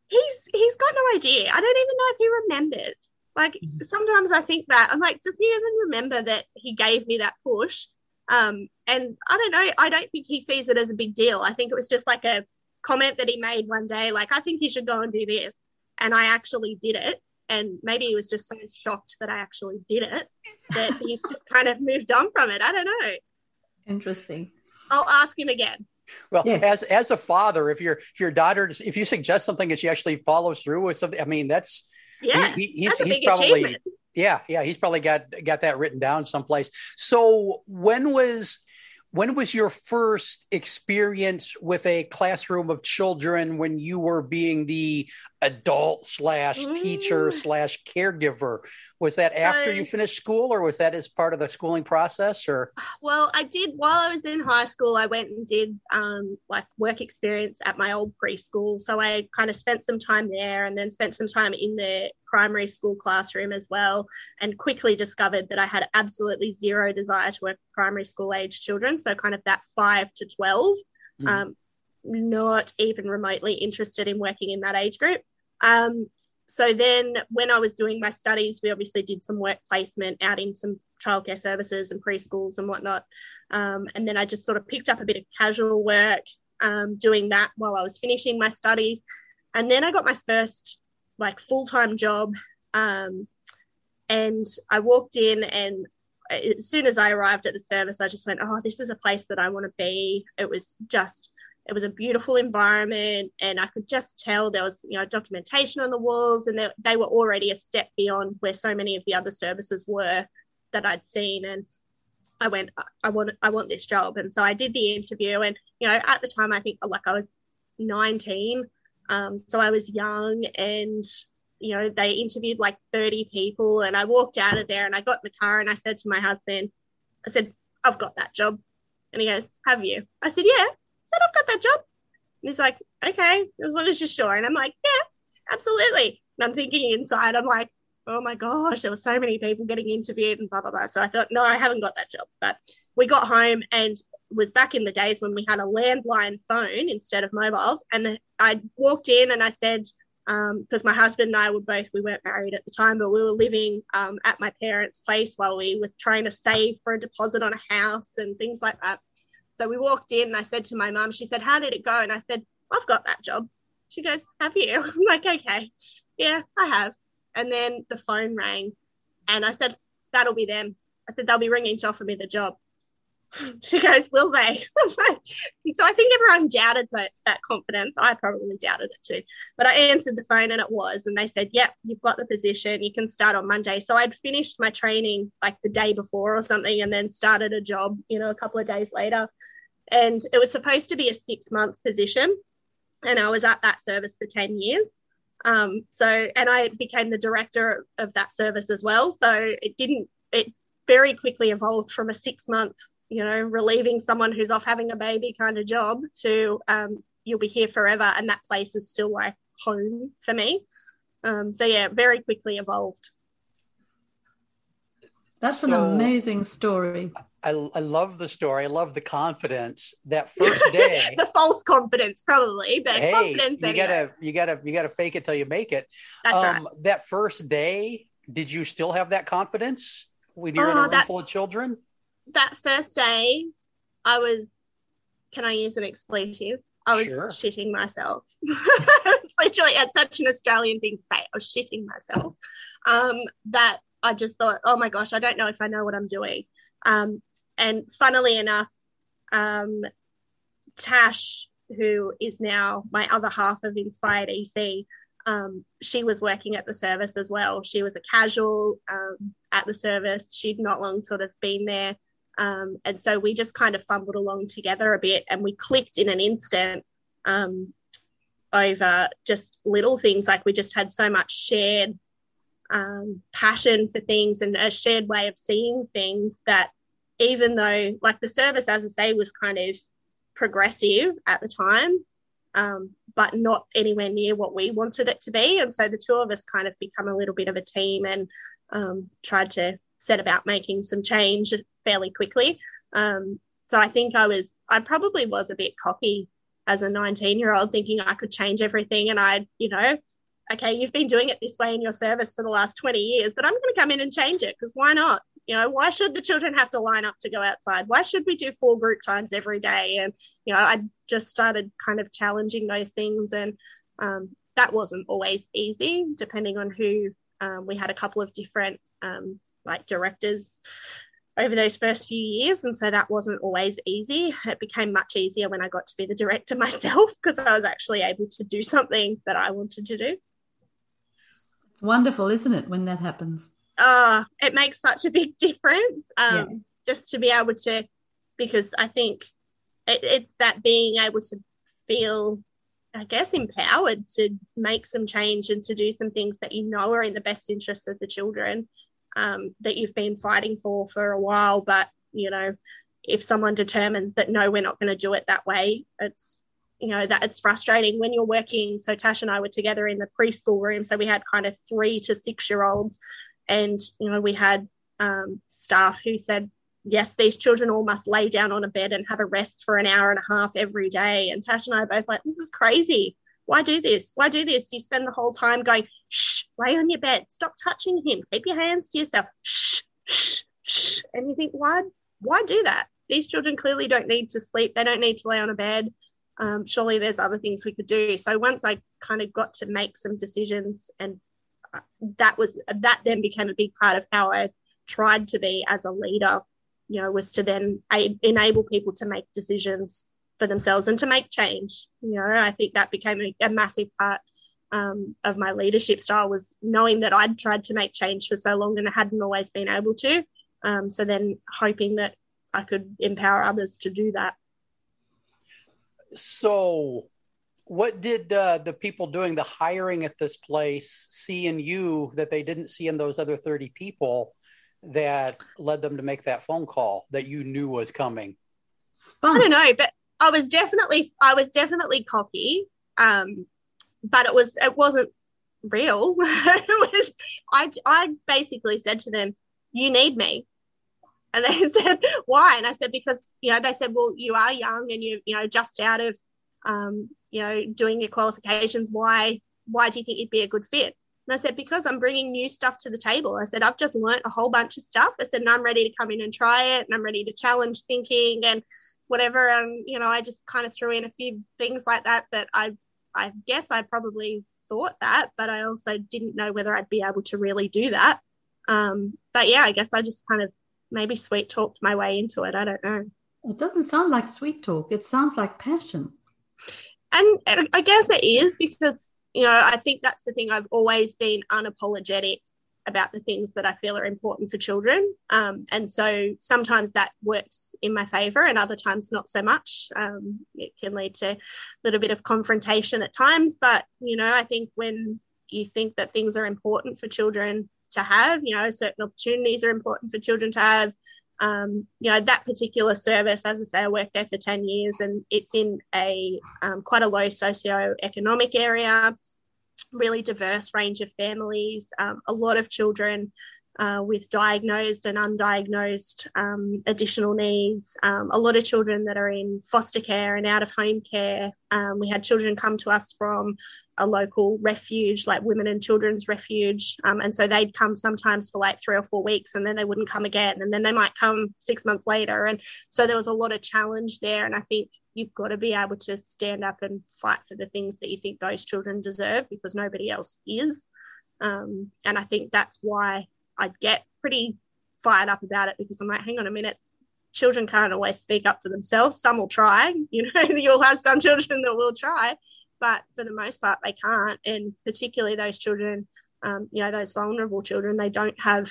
He's he's got no idea. I don't even know if he remembers. Like Mhm. sometimes I think that I'm like, does he even remember that he gave me that push? Um, and I don't know. I don't think he sees it as a big deal. I think it was just like a comment that he made one day, like, I think he should go and do this. And I actually did it. And maybe he was just so shocked that I actually did it that he's just kind of moved on from it. I don't know. Interesting. I'll ask him again. Well, Yes. as as a father, if your if your daughter, if you suggest something and she actually follows through with something, I mean, that's Yeah, he, he- he's, that's a he's probably yeah yeah he's probably got got that written down someplace so when was when was your first experience with a classroom of children when you were being the adult slash teacher Mm. slash caregiver was that after you finished school or was that as part of the schooling process or Well, I did while I was in high school. I went and did um, like work experience at my old preschool. So I kind of spent some time there, and then spent some time in the primary school classroom as well. And quickly discovered that I had absolutely zero desire to work with primary school age children. So kind of that five to twelve. Mhm. Um, not even remotely interested in working in that age group. Um, so then when I was doing my studies, we obviously did some work placement out in some childcare services and preschools and whatnot. Um, and then I just sort of picked up a bit of casual work um, doing that while I was finishing my studies. And then I got my first like full time job. Um, and I walked in, and as soon as I arrived at the service, I just went, Oh, this is a place that I want to be. It was just it was a beautiful environment and i could just tell there was you know documentation on the walls and they, they were already a step beyond where so many of the other services were that i'd seen and i went i want i want this job. And so i did the interview and you know at the time i think like i was 19 um, so i was young and you know they interviewed like 30 people and i walked out of there and i got in the car and i said to my husband i said i've got that job. And he goes have you? I said yeah said I've got that job. And he's like, okay, as long as you're sure. And I'm like, yeah, absolutely. And I'm thinking inside, I'm like, oh my gosh, there were so many people getting interviewed and blah, blah, blah. So I thought, no, I haven't got that job. But we got home and was back in the days when we had a landline phone instead of mobiles. And I walked in and I said, because um, my husband and I were both, we weren't married at the time, but we were living um, at my parents' place while we were trying to save for a deposit on a house and things like that. So we walked in and I said to my mum, she said, How did it go? And I said, I've got that job. She goes, Have you? I'm like, Okay, yeah, I have. And then the phone rang and I said, That'll be them. I said, They'll be ringing to offer me the job. She goes, Will they? so I think everyone doubted that, that confidence. I probably doubted it too. But I answered the phone and it was. And they said, Yep, you've got the position. You can start on Monday. So I'd finished my training like the day before or something and then started a job, you know, a couple of days later. And it was supposed to be a six month position. And I was at that service for 10 years. Um, so, and I became the director of that service as well. So it didn't, it very quickly evolved from a six month you know, relieving someone who's off having a baby kind of job to um, you'll be here forever. And that place is still like home for me. Um, so, yeah, very quickly evolved. That's So- an amazing story. I, I love the story i love the confidence that first day the false confidence, probably, but hey confidence you anyway. gotta you gotta you gotta fake it till you make it That's right. um, that first day did you still have that confidence when you're in a Oh, room that- full of children That first day, I was, can I use an expletive? I was Sure. shitting myself. it's literally, it's such an Australian thing to say. I was shitting myself. Um, that I just thought, oh my gosh, I don't know if I know what I'm doing. Um, and funnily enough, um, Tash who is now my other half of Inspired EC, um, she was working at the service as well. She was a casual um, at the service. She'd not long sort of been there. Um, and so we just kind of fumbled along together a bit and we clicked in an instant um, over just little things. Like we just had so much shared um, passion for things and a shared way of seeing things that even though, like the service, as I say, was kind of progressive at the time, um, but not anywhere near what we wanted it to be. And so the two of us kind of become a little bit of a team and um, tried to set about making some change fairly quickly. Um, so I think I was, I probably was a bit cocky as a 19 year old, thinking I could change everything. And I, you know, okay, you've been doing it this way in your service for the last 20 years, but I'm going to come in and change it because why not? You know, why should the children have to line up to go outside? Why should we do four group times every day? And, you know, I just started kind of challenging those things. And um, that wasn't always easy, depending on who um, we had a couple of different um, like directors over those first few years. And so that wasn't always easy. It became much easier when I got to be the director myself because I was actually able to do something that I wanted to do. It's wonderful, isn't it, when that happens? uh, it makes such a big difference um, yeah. just to be able to, because I think it, it's that being able to feel, I guess, empowered to make some change and to do some things that you know are in the best interest of the children um, that you've been fighting for for a while. But, you know, if someone determines that no, we're not going to do it that way, it's you know that it's frustrating when you're working so tash and i were together in the preschool room so we had kind of three to six year olds and, you know, we had um, staff who said, yes, these children all must lay down on a bed and have a rest for an hour and a half every day. And Tash and I both like, this is crazy. Why do this? Why do this? You spend the whole time going, shh, lay on your bed, stop touching him, keep your hands to yourself, shh, shh, shh. And you think, why, why do that? These children clearly don't need to sleep. They don't need to lay on a bed. Um, surely there's other things we could do. So once I kind of got to make some decisions and that was that then became a big part of how I tried to be as a leader. You know, was to then enable people to make decisions for themselves and to make change. You know, I think that became a, a massive part um, of my leadership style was knowing that I'd tried to make change for so long and I hadn't always been able to. Um, so then hoping that I could empower others to do that. So what did uh, the people doing the hiring at this place see in you that they didn't see in those other 30 people that led them to make that phone call that you knew was coming i don't know but i was definitely i was definitely cocky um, but it was it wasn't real it was i i basically said to them you need me and they said why and i said because you know they said well you are young and you you know just out of um, you know, doing your qualifications, why why do you think you'd be a good fit? And I said, because I'm bringing new stuff to the table. I said, I've just learnt a whole bunch of stuff. I said, and I'm ready to come in and try it, and I'm ready to challenge thinking and whatever. And you know, I just kind of threw in a few things like that that I, I guess I probably thought that, but I also didn't know whether I'd be able to really do that. Um, but yeah, I guess I just kind of maybe sweet talked my way into it. I don't know. It doesn't sound like sweet talk. It sounds like passion and, and I guess it is because you know I think that's the thing I've always been unapologetic about the things that I feel are important for children. Um, and so sometimes that works in my favor and other times not so much. Um, it can lead to a little bit of confrontation at times. But, you know, I think when you think that things are important for children to have, you know, certain opportunities are important for children to have, um, you know that particular service as i say i worked there for 10 years and it's in a um, quite a low socio-economic area really diverse range of families um, a lot of children uh, with diagnosed and undiagnosed um, additional needs, um, a lot of children that are in foster care and out of home care. Um, we had children come to us from a local refuge, like Women and Children's Refuge. Um, and so they'd come sometimes for like three or four weeks and then they wouldn't come again. And then they might come six months later. And so there was a lot of challenge there. And I think you've got to be able to stand up and fight for the things that you think those children deserve because nobody else is. Um, and I think that's why I'd get pretty fired up about it because I'm like, hang on a minute, children can't always speak up for themselves. Some will try, you know, you'll have some children that will try, but for the most part, they can't. And particularly those children, um, you know, those vulnerable children, they don't have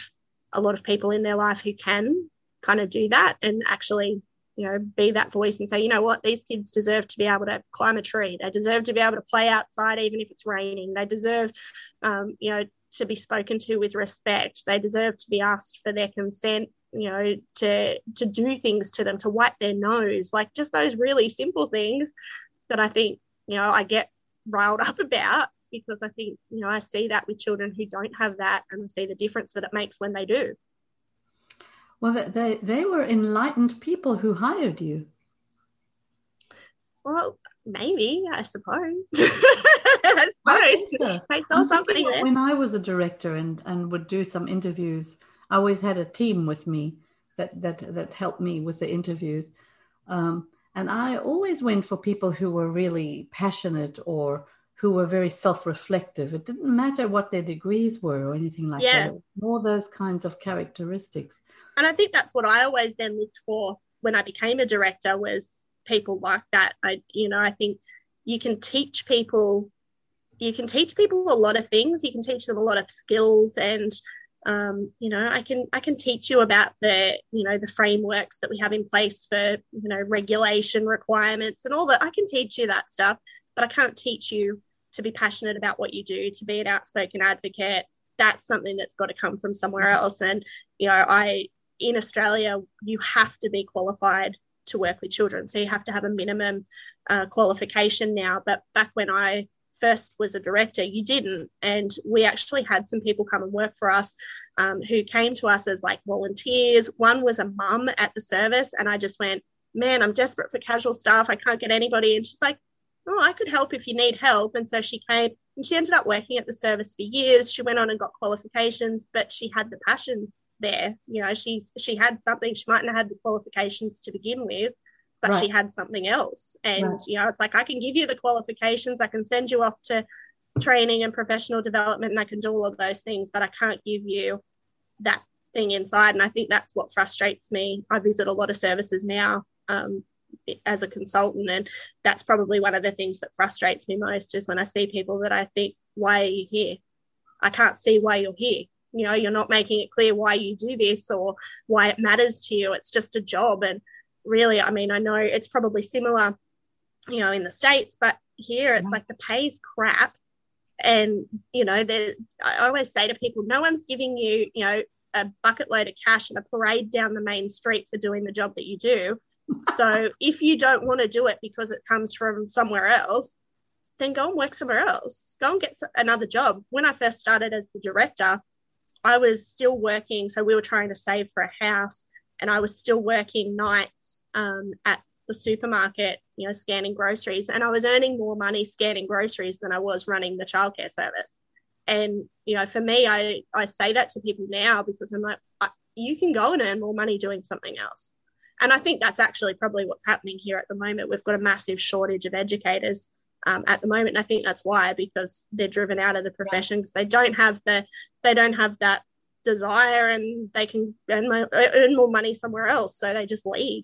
a lot of people in their life who can kind of do that and actually you know be that voice and say you know what? These kids deserve to be able to climb a tree. They deserve to be able to play outside even if it's raining. They deserve um, you know to be spoken to with respect. They deserve to be asked for their consent you know to to do things to them to wipe their nose. Like just those really simple things that i think you know i get riled up about because i think you know i see that with children who don't have that and i see the difference that it makes when they do. Well they they were enlightened people who hired you. Well maybe i suppose. I suppose. I, saw something when i was a director and and would do some interviews I always had a team with me that that that helped me with the interviews. Um, and I always went for people who were really passionate or who were very self-reflective. It didn't matter what their degrees were or anything like yeah. that. More those kinds of characteristics. And I think that's what I always then looked for when I became a director was people like that. I you know, I think you can teach people you can teach people a lot of things. You can teach them a lot of skills and um, you know i can i can teach you about the you know the frameworks that we have in place for you know regulation requirements and all that. I can teach you that stuff but i can't teach you to be passionate about what you do to be an outspoken advocate. That's something that's got to come from somewhere else. And you know i in australia you have to be qualified to work with children. So you have to have a minimum uh, qualification now. But back when i first was a director, you didn't. And we actually had some people come and work for us um, who came to us as like volunteers. One was a mum at the service, and I just went, Man, I'm desperate for casual staff. I can't get anybody. And she's like, Oh, I could help if you need help. And so she came and she ended up working at the service for years. She went on and got qualifications, but she had the passion there. You know, she's she had something. She mightn't have had the qualifications to begin with, but right. she had something else. And, right. you know, it's like, I can give you the qualifications, I can send you off to training and professional development, and I can do all of those things, but I can't give you that thing inside. And I think that's what frustrates me. I visit a lot of services now um, as a consultant, and that's probably one of the things that frustrates me most is when I see people that I think, why are you here? I can't see why you're here. You know, you're not making it clear why you do this or why it matters to you. It's just a job. And really, I mean, I know it's probably similar, you know, in the States, but here it's yeah. like the pay's crap. And, you know, I always say to people, no one's giving you, you know, a bucket load of cash and a parade down the main street for doing the job that you do. so if you don't want to do it because it comes from somewhere else, then go and work somewhere else. Go and get another job. When I first started as the director, I was still working. So we were trying to save for a house and I was still working nights um, at the supermarket, you know, scanning groceries, and I was earning more money scanning groceries than I was running the childcare service. And you know, for me, I I say that to people now because I'm like, you can go and earn more money doing something else. And I think that's actually probably what's happening here at the moment. We've got a massive shortage of educators um, at the moment. And I think that's why because they're driven out of the profession because they don't have the they don't have that desire and they can earn, earn more money somewhere else so they just leave.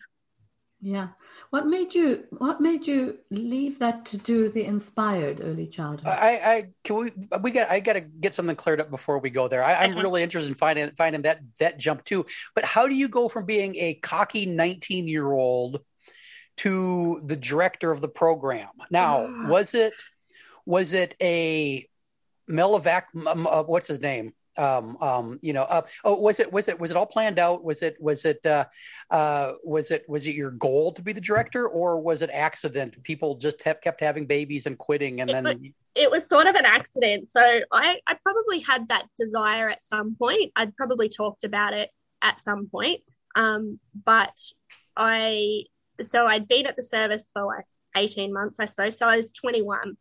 Yeah. What made you what made you leave that to do the inspired early childhood? I i can we we got i got to get something cleared up before we go there. I, am really interested in finding finding that that jump too. But how do you go from being a cocky 19 year old to the director of the program? Now was it was it a Melivac, uh, what's his name? Um, um, you know, uh, oh, was it was it was it all planned out? Was it was it uh, uh, was it was it your goal to be the director, or was it accident? People just kept kept having babies and quitting, and it then was, it was sort of an accident. So I I probably had that desire at some point. I'd probably talked about it at some point, um, but I so I'd been at the service for like eighteen months, I suppose. So I was twenty one,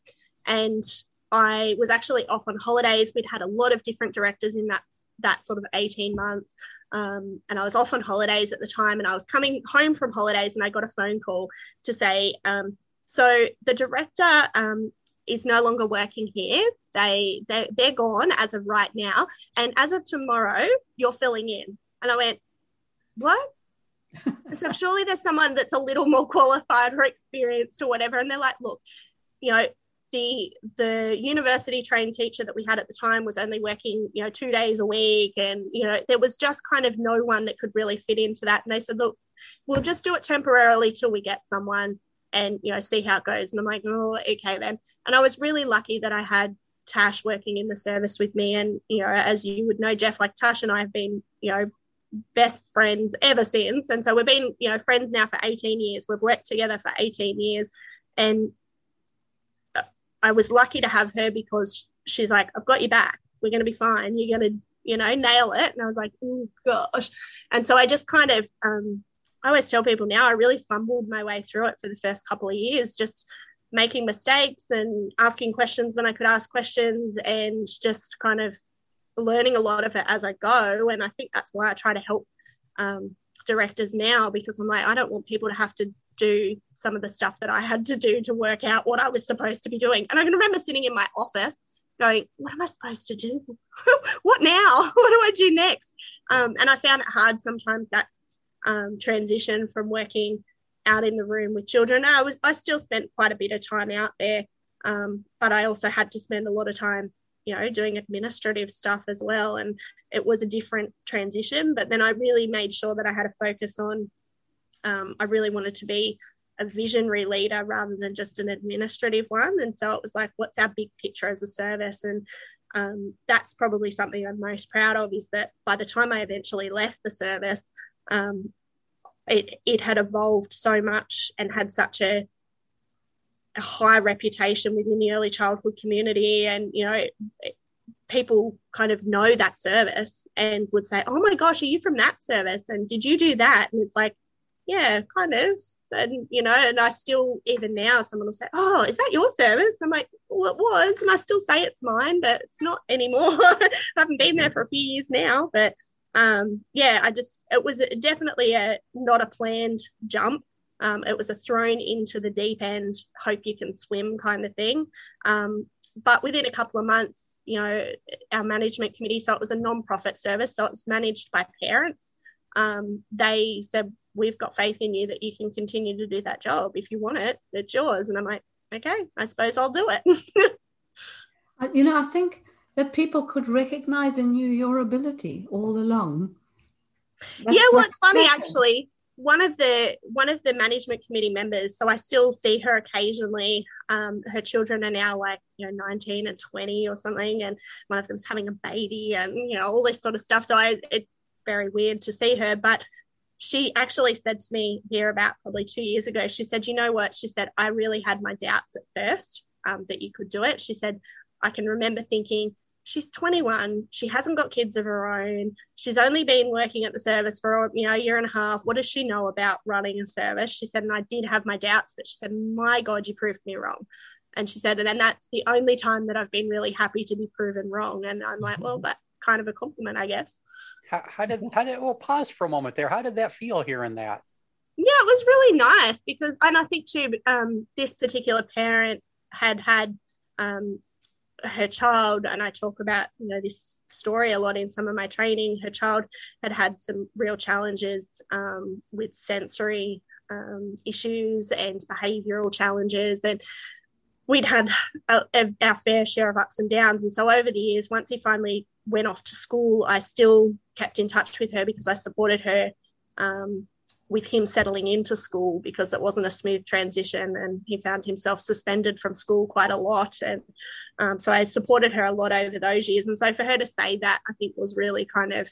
and I was actually off on holidays. We'd had a lot of different directors in that that sort of 18 months. Um, and I was off on holidays at the time and I was coming home from holidays and I got a phone call to say, um, so the director um, is no longer working here. They, they, they're gone as of right now. And as of tomorrow, you're filling in. And I went, what? so surely there's someone that's a little more qualified or experienced or whatever. And they're like, look, you know, the the university trained teacher that we had at the time was only working you know two days a week. And you know there was just kind of no one that could really fit into that. And they said look we'll just do it temporarily till we get someone and you know see how it goes. And i'm like oh okay then. And i was really lucky that i had tash working in the service with me. And you know as you would know jeff like tash and i have been you know best friends ever since. And so we've been you know friends now for 18 years. We've worked together for 18 years. And I was lucky to have her because she's like, I've got your back. We're going to be fine. You're going to, you know, nail it. And I was like, oh gosh. And so I just kind of, um, I always tell people now, I really fumbled my way through it for the first couple of years, just making mistakes and asking questions when I could ask questions and just kind of learning a lot of it as I go. And I think that's why I try to help um, directors now because I'm like, I don't want people to have to do some of the stuff that I had to do to work out what I was supposed to be doing. And I can remember sitting in my office going, What am I supposed to do? what now? what do I do next? Um, and I found it hard sometimes that um, transition from working out in the room with children. I was I still spent quite a bit of time out there, um, but I also had to spend a lot of time, you know, doing administrative stuff as well. And it was a different transition. But then I really made sure that I had a focus on um, I really wanted to be a visionary leader rather than just an administrative one. And so it was like, what's our big picture as a service? And um, that's probably something I'm most proud of is that by the time I eventually left the service, um, it, it had evolved so much and had such a, a high reputation within the early childhood community. And, you know, it, people kind of know that service and would say, Oh my gosh, are you from that service? And did you do that? And it's like, yeah, kind of. And, you know, and I still, even now, someone will say, Oh, is that your service? And I'm like, Well, it was. And I still say it's mine, but it's not anymore. I haven't been there for a few years now. But um, yeah, I just, it was definitely a not a planned jump. Um, it was a thrown into the deep end, hope you can swim kind of thing. Um, but within a couple of months, you know, our management committee, so it was a non-profit service, so it's managed by parents. Um, they said we've got faith in you that you can continue to do that job. If you want it, it's yours. And I'm like, okay, I suppose I'll do it. you know, I think that people could recognize in you your ability all along. That's yeah, well, it's funny actually. One of the one of the management committee members, so I still see her occasionally. Um, her children are now like you know 19 and 20 or something, and one of them's having a baby, and you know all this sort of stuff. So I, it's very weird to see her, but she actually said to me here about probably two years ago, she said, You know what? She said, I really had my doubts at first um, that you could do it. She said, I can remember thinking, She's 21. She hasn't got kids of her own. She's only been working at the service for you know a year and a half. What does she know about running a service? She said, and I did have my doubts, but she said, "My God, you proved me wrong." And she said, and that's the only time that I've been really happy to be proven wrong. And I'm like, well, that's kind of a compliment, I guess. How, how did how did well pause for a moment there? How did that feel hearing that? Yeah, it was really nice because, and I think too, um, this particular parent had had um, her child, and I talk about you know this story a lot in some of my training. Her child had had some real challenges um, with sensory um, issues and behavioural challenges, and we'd had a, a, our fair share of ups and downs. And so over the years, once he finally went off to school, I still kept in touch with her because I supported her um, with him settling into school because it wasn't a smooth transition and he found himself suspended from school quite a lot. And um, so I supported her a lot over those years. And so for her to say that, I think was really kind of,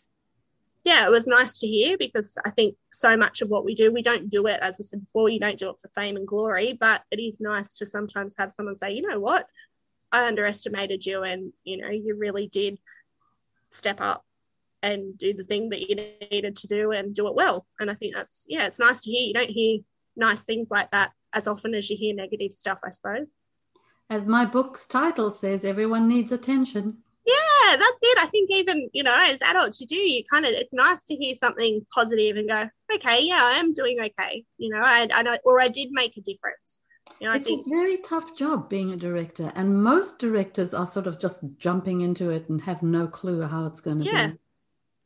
yeah, it was nice to hear because I think so much of what we do, we don't do it, as I said before, you don't do it for fame and glory, but it is nice to sometimes have someone say, you know what, I underestimated you and, you know, you really did step up and do the thing that you needed to do and do it well. And I think that's, yeah, it's nice to hear. You don't hear nice things like that as often as you hear negative stuff, I suppose. As my book's title says, everyone needs attention. Yeah, that's it. I think even, you know, as adults, you do, you kind of, it's nice to hear something positive and go, okay, yeah, I am doing okay. You know, I, I know, or I did make a difference. You know, it's think... a very tough job being a director, and most directors are sort of just jumping into it and have no clue how it's going to yeah. be.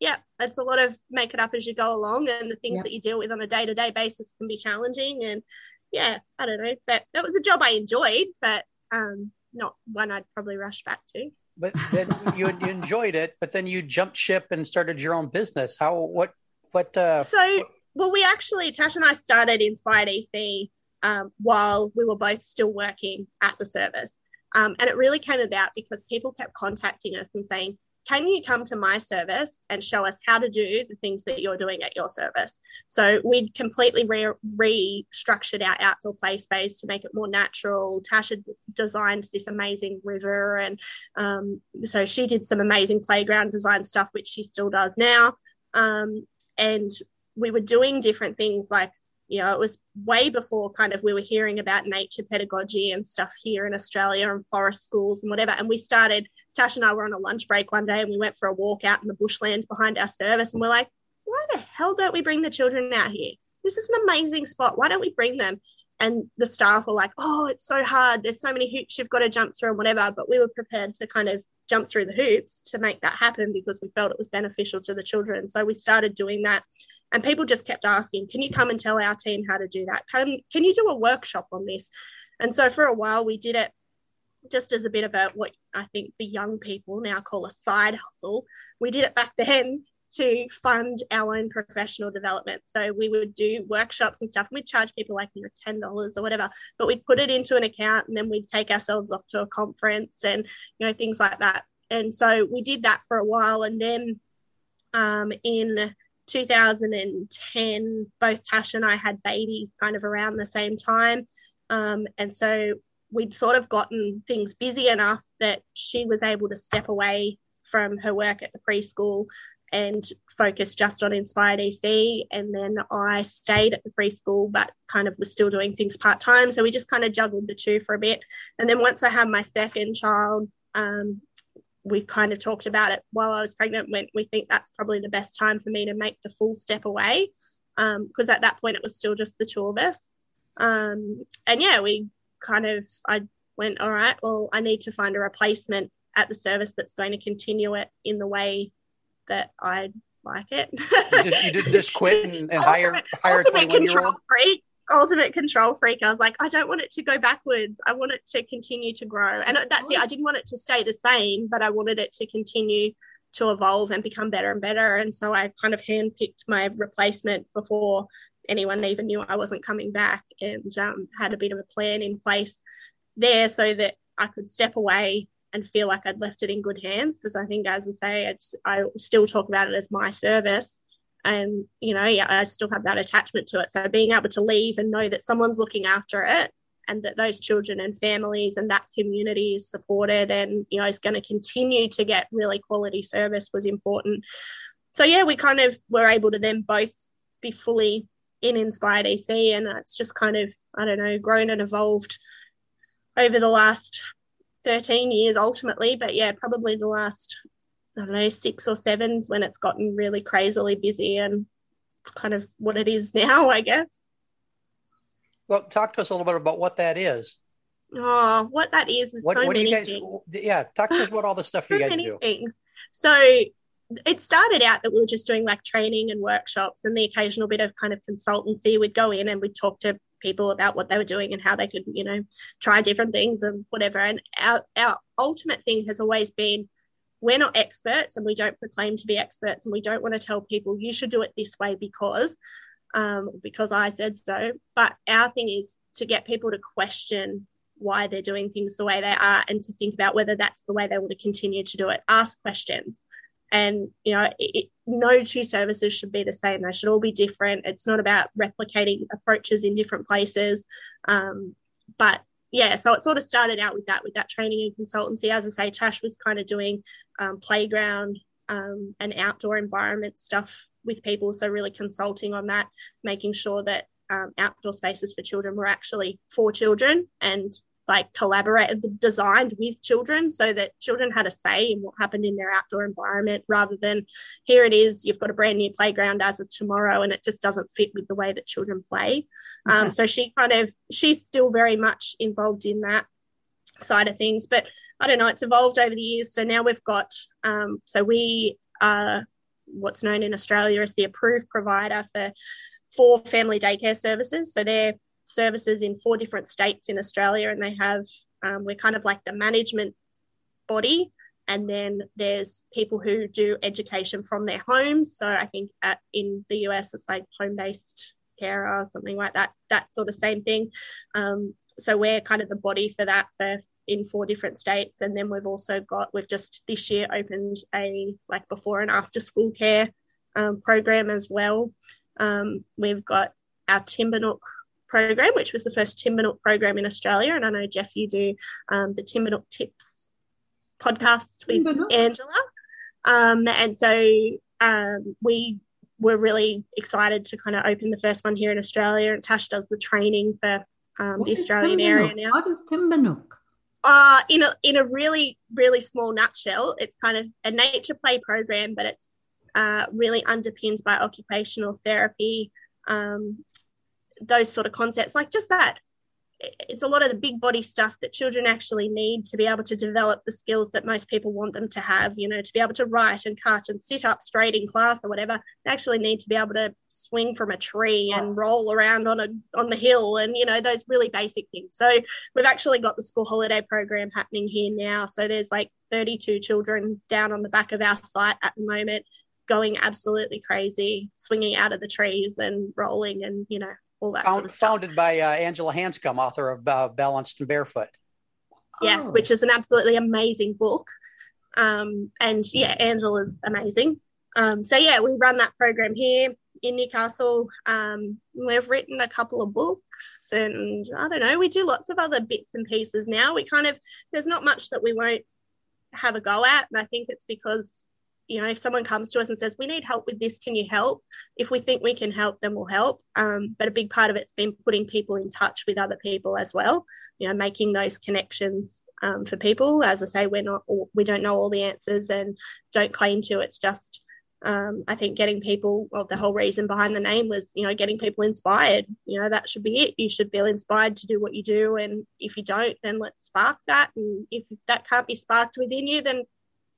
yeah, it's a lot of make it up as you go along, and the things Yeah. that you deal with on a day to day basis can be challenging. And yeah, I don't know, but that was a job I enjoyed, but um, not one I'd probably rush back to. But then you, you enjoyed it, but then you jumped ship and started your own business. How? What? What? Uh, So, well, we actually, Tash and I started Inspired EC um, while we were both still working at the service. Um, and it really came about because people kept contacting us and saying, can you come to my service and show us how to do the things that you're doing at your service? So we'd completely re- restructured our outdoor play space to make it more natural. Tash had designed this amazing river, and um, so she did some amazing playground design stuff, which she still does now. Um, and we were doing different things like you know, it was way before kind of we were hearing about nature pedagogy and stuff here in Australia and forest schools and whatever. And we started, Tash and I were on a lunch break one day and we went for a walk out in the bushland behind our service. And we're like, why the hell don't we bring the children out here? This is an amazing spot. Why don't we bring them? And the staff were like, oh, it's so hard. There's so many hoops you've got to jump through and whatever. But we were prepared to kind of jump through the hoops to make that happen because we felt it was beneficial to the children. So we started doing that and people just kept asking can you come and tell our team how to do that? Can, can you do a workshop on this? And so for a while we did it just as a bit of a what i think the young people now call a side hustle. We did it back then to fund our own professional development. So we would do workshops and stuff. And we'd charge people like you know ten dollars or whatever but we'd put it into an account and then we'd take ourselves off to a conference and you know things like that. And so we did that for a while. And then um, in 2010, both Tash and I had babies kind of around the same time. Um, and so we'd sort of gotten things busy enough that she was able to step away from her work at the preschool and focus just on Inspired EC. And then I stayed at the preschool, but kind of was still doing things part time. So we just kind of juggled the two for a bit. And then once I had my second child, um, we kind of talked about it while I was pregnant. When we think that's probably the best time for me to make the full step away, because um, at that point it was still just the two of us. Um, and yeah, we kind of I went, all right, well, I need to find a replacement at the service that's going to continue it in the way that I like it. you, just, you did just quit and, and hire hire a ultimate control freak ultimate control freak. I was like, I don't want it to go backwards. I want it to continue to grow. And that's it. I didn't want it to stay the same, but I wanted it to continue to evolve and become better and better. And so I kind of handpicked my replacement before anyone even knew I wasn't coming back and um, had a bit of a plan in place there so that I could step away and feel like I'd left it in good hands. Because I think, as I say, it's, I still talk about it as my service and you know yeah, i still have that attachment to it. So being able to leave and know that someone's looking after it and that those children and families and that community is supported and you know is going to continue to get really quality service was important. So yeah we kind of were able to then both be fully in inspired ec and it's just kind of i don't know grown and evolved over the last 13 years ultimately. But yeah probably the last I don't know, six or sevens when it's gotten really crazily busy and kind of what it is now, I guess. Well, talk to us a little bit about what that is. Oh, what that is is what, so what many you guys, things. Yeah, talk to us about all the stuff so you guys many do. things. So it started out that we were just doing like training and workshops and the occasional bit of kind of consultancy. We'd go in and we'd talk to people about what they were doing and how they could, you know, try different things and whatever. And our, our ultimate thing has always been we're not experts and we don't proclaim to be experts and we don't want to tell people you should do it this way because um, because I said so. But our thing is to get people to question why they're doing things the way they are and to think about whether that's the way they want to continue to do it. Ask questions. And you know, it, no two services should be the same. They should all be different. It's not about replicating approaches in different places, um, but yeah, so it sort of started out with that, with that training and consultancy. As I say, Tash was kind of doing um, playground um, and outdoor environment stuff with people. So really consulting on that, making sure that um, outdoor spaces for children were actually for children and like collaborated, designed with children so that children had a say in what happened in their outdoor environment rather than here it is, you've got a brand new playground as of tomorrow and it just doesn't fit with the way that children play. Okay. Um, so she kind of, she's still very much involved in that side of things, but I don't know, it's evolved over the years. So now we've got, um, so we are what's known in Australia as the approved provider for four family daycare services. So they're services in four different states in Australia, and they have um, we're kind of like the management body. And then there's people who do education from their homes. So I think at, in the US, it's like home based care or something like that, that sort of same thing. Um, so we're kind of the body for that for in four different states. And then we've also got, we've just this year opened a like before and after school care um, program as well. Um, we've got our Timbernook program, which was the first Timbernook program in Australia. And I know, Jeff, you do um, the Timbernook Tips podcast with Timbernook. Angela. Um, and so um, we were really excited to kind of open the first one here in Australia. And Tash does the training for um, the Australian area now. What is Timbernook? Uh, in a in a really really small nutshell, it's kind of a nature play program, but it's uh, really underpinned by occupational therapy, um, those sort of concepts, like just that it's a lot of the big body stuff that children actually need to be able to develop the skills that most people want them to have you know to be able to write and cut and sit up straight in class or whatever. They actually need to be able to swing from a tree and roll around on a on the hill and you know those really basic things. So we've actually got the school holiday program happening here now. So there's like 32 children down on the back of our site at the moment going absolutely crazy swinging out of the trees and rolling and you know all that Found, sort of stuff. Founded by uh, Angela Hanscom, author of uh, Balanced and Barefoot. Yes, oh. which is an absolutely amazing book. Um, and yeah, Angela's amazing. Um, so yeah, we run that program here in Newcastle. Um, we've written a couple of books, and I don't know, we do lots of other bits and pieces now. We kind of there's not much that we won't have a go at, and I think it's because you know, if someone comes to us and says, we need help with this, can you help? If we think we can help, then we'll help. Um, but a big part of it's been putting people in touch with other people as well, you know, making those connections um, for people. As I say, we're not, we don't know all the answers and don't claim to. It's just, um, I think getting people, well, the whole reason behind the name was, you know, getting people inspired. You know, that should be it. You should feel inspired to do what you do. And if you don't, then let's spark that. And if that can't be sparked within you, then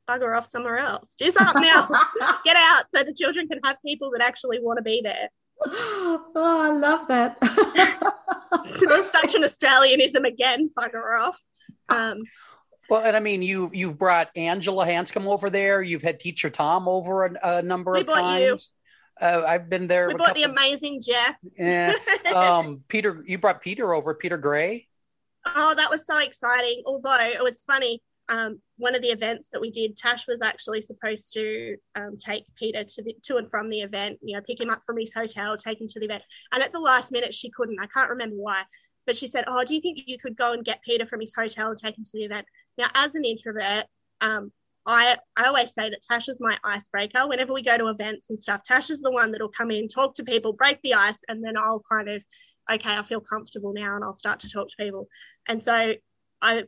bugger off somewhere else. Do something else. Get out so the children can have people that actually want to be there. Oh, I love that. Such an Australianism again. Bugger off. Um, well, and I mean, you you've brought Angela Hanscom over there. You've had Teacher Tom over a, a number of times. Uh, I've been there. We brought the amazing Jeff. Yeah. Um, Peter, you brought Peter over. Peter Gray. Oh, that was so exciting. Although it was funny um, one of the events that we did, Tash was actually supposed to um, take Peter to the, to and from the event. You know, pick him up from his hotel, take him to the event. And at the last minute, she couldn't. I can't remember why, but she said, "Oh, do you think you could go and get Peter from his hotel and take him to the event?" Now, as an introvert, um, I I always say that Tash is my icebreaker. Whenever we go to events and stuff, Tash is the one that'll come in, talk to people, break the ice, and then I'll kind of, okay, I feel comfortable now, and I'll start to talk to people. And so I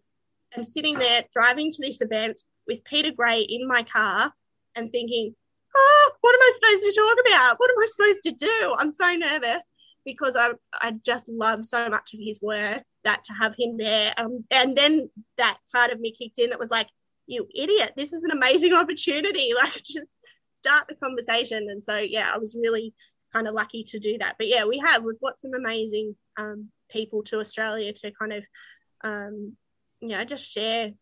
am sitting there driving to this event with Peter Gray in my car and thinking, oh, what am I supposed to talk about? What am I supposed to do? I'm so nervous because I, I just love so much of his work that to have him there. Um, and then that part of me kicked in that was like, you idiot, this is an amazing opportunity. Like, just start the conversation. And so, yeah, I was really kind of lucky to do that. But yeah, we have, we've got some amazing um, people to Australia to kind of um, you know, just share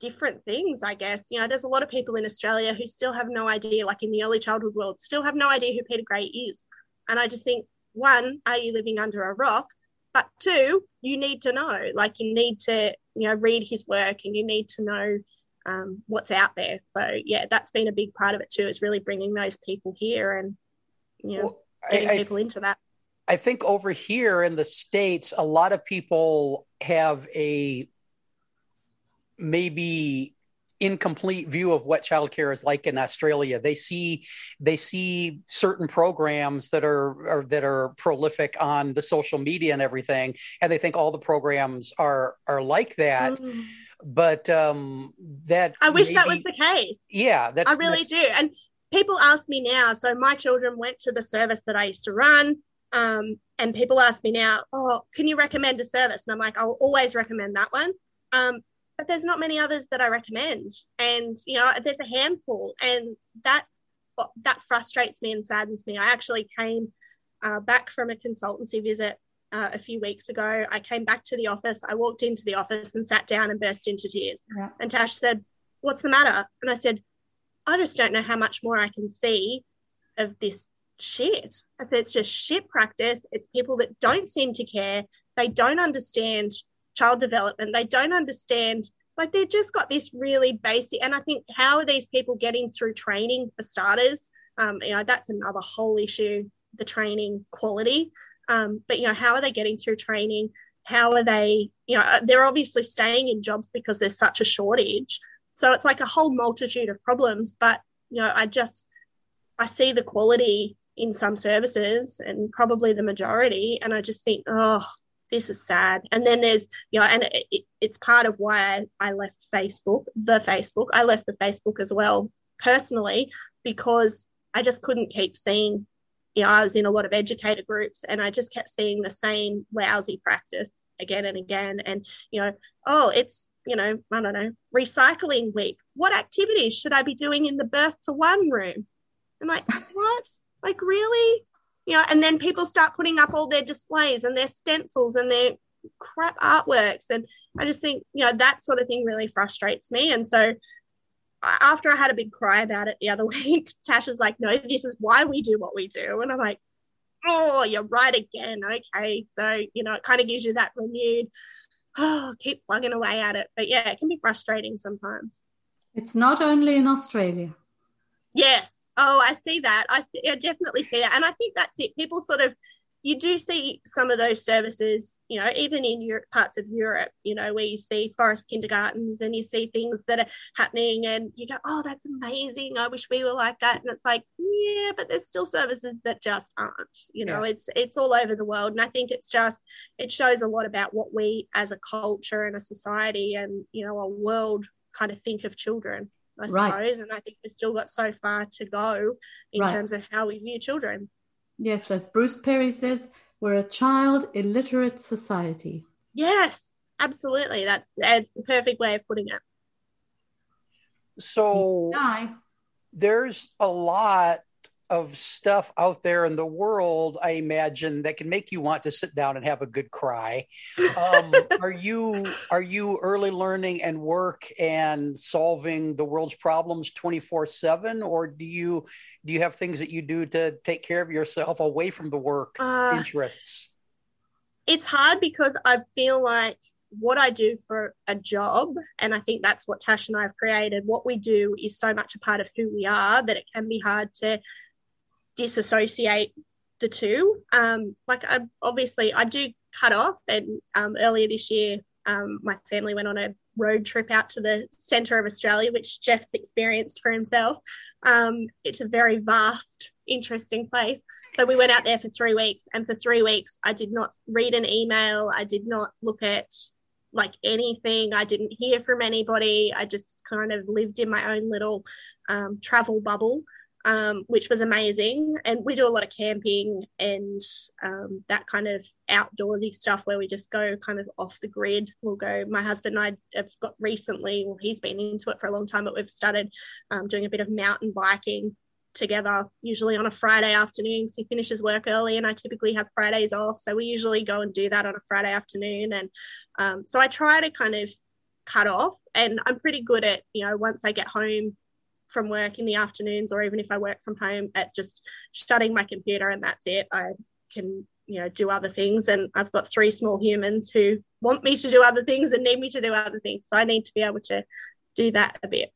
different things, I guess. You know, there's a lot of people in Australia who still have no idea, like in the early childhood world, still have no idea who Peter Gray is. And I just think, one, are you living under a rock? But two, you need to know, like you need to, you know, read his work and you need to know um, what's out there. So yeah, that's been a big part of it too, is really bringing those people here and, you know, well, getting I, I people into that. I think over here in the States, a lot of people have a maybe incomplete view of what childcare is like in Australia. They see they see certain programs that are, are, that are prolific on the social media and everything, and they think all the programs are are like that. Mm. But um, that I wish maybe, that was the case. Yeah, that's I really that's, do. And people ask me now. So my children went to the service that I used to run. Um, and people ask me now, oh, can you recommend a service? And I'm like, I'll always recommend that one. Um, but there's not many others that I recommend. And, you know, there's a handful. And that that frustrates me and saddens me. I actually came uh, back from a consultancy visit uh, a few weeks ago. I came back to the office. I walked into the office and sat down and burst into tears. Yeah. And Tash said, What's the matter? And I said, I just don't know how much more I can see of this shit. I said, It's just shit practice. It's people that don't seem to care. They don't understand child development. They don't understand like they've just got this really basic and i think how are these people getting through training for starters? Um, you know that's another whole issue the training quality. Um, but you know how are they getting through training? How are they you know uh, they're obviously staying in jobs because there's such a shortage. So it's like a whole multitude of problems but you know i just i see the quality in some services and probably the majority and i just think oh this is sad. And then there's, you know, and it, it's part of why I, I left Facebook, the Facebook. I left the Facebook as well personally because I just couldn't keep seeing, you know, I was in a lot of educator groups and I just kept seeing the same lousy practice again and again. And, you know, oh, it's, you know, I don't know, recycling week. What activities should I be doing in the birth to one room? I'm like, what? Like, really? You know, and then people start putting up all their displays and their stencils and their crap artworks. And I just think, you know, that sort of thing really frustrates me. And so after I had a big cry about it the other week, Tasha's like, no, this is why we do what we do. And I'm like, oh, you're right again. Okay. So, you know, it kind of gives you that renewed, oh, keep plugging away at it. But yeah, it can be frustrating sometimes. It's not only in Australia. Yes. Oh, I see that. I, see, I definitely see that. And I think that's it. People sort of, you do see some of those services, you know, even in Europe, parts of Europe, you know, where you see forest kindergartens and you see things that are happening and you go, oh, that's amazing. I wish we were like that. And it's like, yeah, but there's still services that just aren't, you know, yeah. it's, it's all over the world. And I think it's just, it shows a lot about what we as a culture and a society and, you know, a world kind of think of children. I right. suppose. And I think we've still got so far to go in right. terms of how we view children. Yes, as Bruce Perry says, we're a child illiterate society. Yes, absolutely. That's that's the perfect way of putting it. So there's a lot of stuff out there in the world, I imagine, that can make you want to sit down and have a good cry. Um, are you are you early learning and work and solving the world's problems twenty four seven, or do you do you have things that you do to take care of yourself away from the work uh, interests? It's hard because I feel like what I do for a job, and I think that's what Tash and I have created. What we do is so much a part of who we are that it can be hard to disassociate the two. Um, like I obviously I do cut off, and um, earlier this year, um, my family went on a road trip out to the centre of Australia, which Jeff's experienced for himself. Um, it's a very vast, interesting place. So we went out there for three weeks, and for three weeks, I did not read an email. I did not look at like anything. I didn't hear from anybody. I just kind of lived in my own little um, travel bubble um, which was amazing. And we do a lot of camping and um, that kind of outdoorsy stuff where we just go kind of off the grid. We'll go, my husband and I have got recently, well, he's been into it for a long time, but we've started um, doing a bit of mountain biking together, usually on a Friday afternoon. So he finishes work early, and I typically have Fridays off. So we usually go and do that on a Friday afternoon. And um, so I try to kind of cut off, and I'm pretty good at, you know, once I get home from work in the afternoons or even if I work from home at just shutting my computer and that's it. I can, you know, do other things. And I've got three small humans who want me to do other things and need me to do other things. So I need to be able to do that a bit.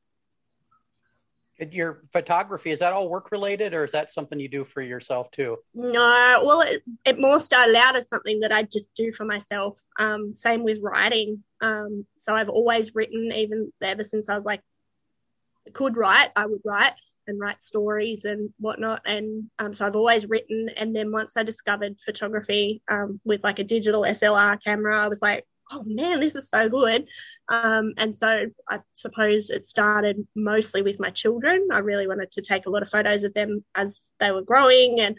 Your photography, is that all work related or is that something you do for yourself too? No, well, it, it more started out as something that I just do for myself. Um, same with writing. Um, so I've always written, even ever since I was like could write, I would write and write stories and whatnot. And um, so I've always written. And then once I discovered photography um, with like a digital SLR camera, I was like, oh man, this is so good. Um, and so I suppose it started mostly with my children. I really wanted to take a lot of photos of them as they were growing and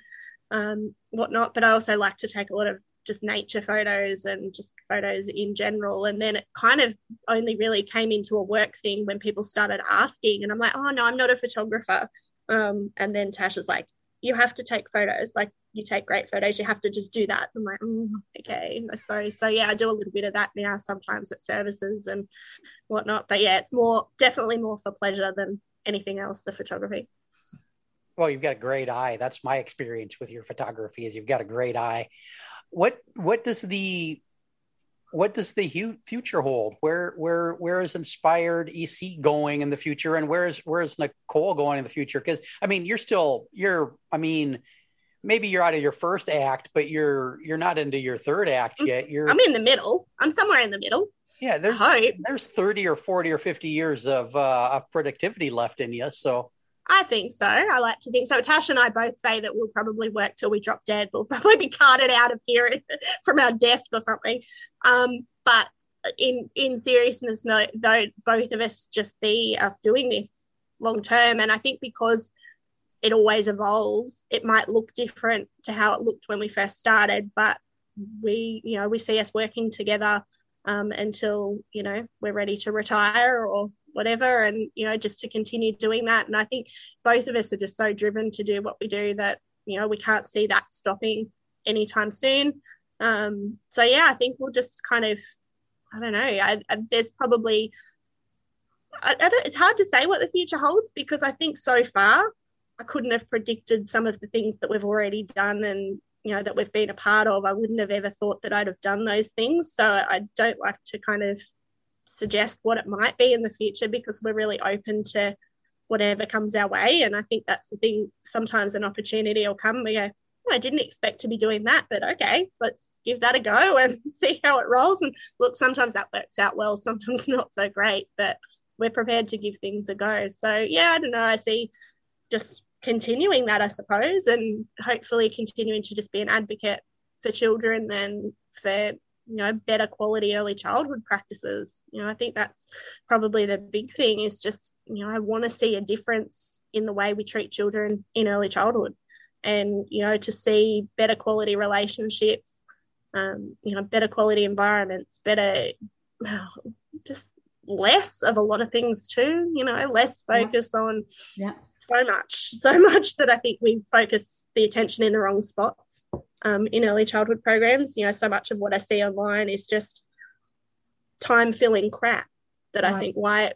um, whatnot. But I also like to take a lot of just nature photos and just photos in general. And then it kind of only really came into a work thing when people started asking. And I'm like, oh, no, I'm not a photographer. Um, and then Tash is like, you have to take photos. Like you take great photos. You have to just do that. I'm like, mm, okay, I suppose. So yeah, I do a little bit of that now sometimes at services and whatnot. But yeah, it's more definitely more for pleasure than anything else, the photography. Well, you've got a great eye. That's my experience with your photography is you've got a great eye. What what does the what does the future hold? Where where where is inspired EC going in the future, and where is where is Nicole going in the future? Because I mean, you're still you're I mean, maybe you're out of your first act, but you're you're not into your third act mm, yet. You're I'm in the middle. I'm somewhere in the middle. Yeah, there's there's 30 or 40 or 50 years of uh, of productivity left in you. So I think so. I like to think so. Tash and I both say that we'll probably work till we drop dead. We'll probably be carted out of here from our desk or something. Um, but in in seriousness, though both of us just see us doing this long term, and I think because it always evolves, it might look different to how it looked when we first started, but we, you know, we see us working together um, until you know we're ready to retire or whatever and you know just to continue doing that. And i think both of us are just so driven to do what we do that you know we can't see that stopping anytime soon. Um so yeah i think we'll just kind of i don't know I, I, there's probably I, it's hard to say what the future holds because i think so far i couldn't have predicted some of the things that we've already done and you know that we've been a part of. I wouldn't have ever thought that i'd have done those things. So i don't like to kind of suggest what it might be in the future because we're really open to whatever comes our way. And I think that's the thing. Sometimes an opportunity will come. We go, oh, I didn't expect to be doing that, but okay, let's give that a go and see how it rolls. And look, sometimes that works out well, sometimes not so great, but we're prepared to give things a go. So yeah, I don't know. I see just continuing that, I suppose, and hopefully continuing to just be an advocate for children and for you know better quality early childhood practices. You know i think that's probably the big thing is just you know i want to see a difference in the way we treat children in early childhood. And you know to see better quality relationships um, you know better quality environments better just less of a lot of things too you know less focus yeah. on yeah. so much so much that i think we focus the attention in the wrong spots um, in early childhood programs. You know, so much of what I see online is just time filling crap that right. I think why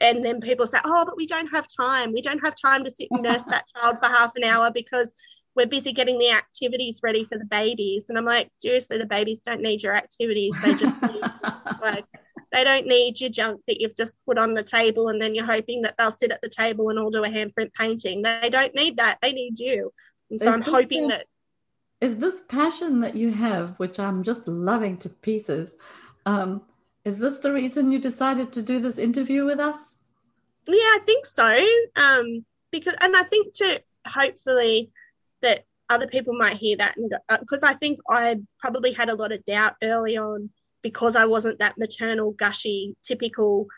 and then people say, oh, but we don't have time. We don't have time to sit and nurse that child for half an hour because we're busy getting the activities ready for the babies. And I'm like, seriously, the babies don't need your activities. They just need, like, they don't need your junk that you've just put on the table and then you're hoping that they'll sit at the table and all do a handprint painting. They don't need that. They need you. And so Is I'm hoping that is this passion that you have, which I'm just loving to pieces, um, is this the reason you decided to do this interview with us? Yeah, I think so. Um, because, and I think to hopefully that other people might hear that, because uh, I think I probably had a lot of doubt early on because I wasn't that maternal, gushy, typical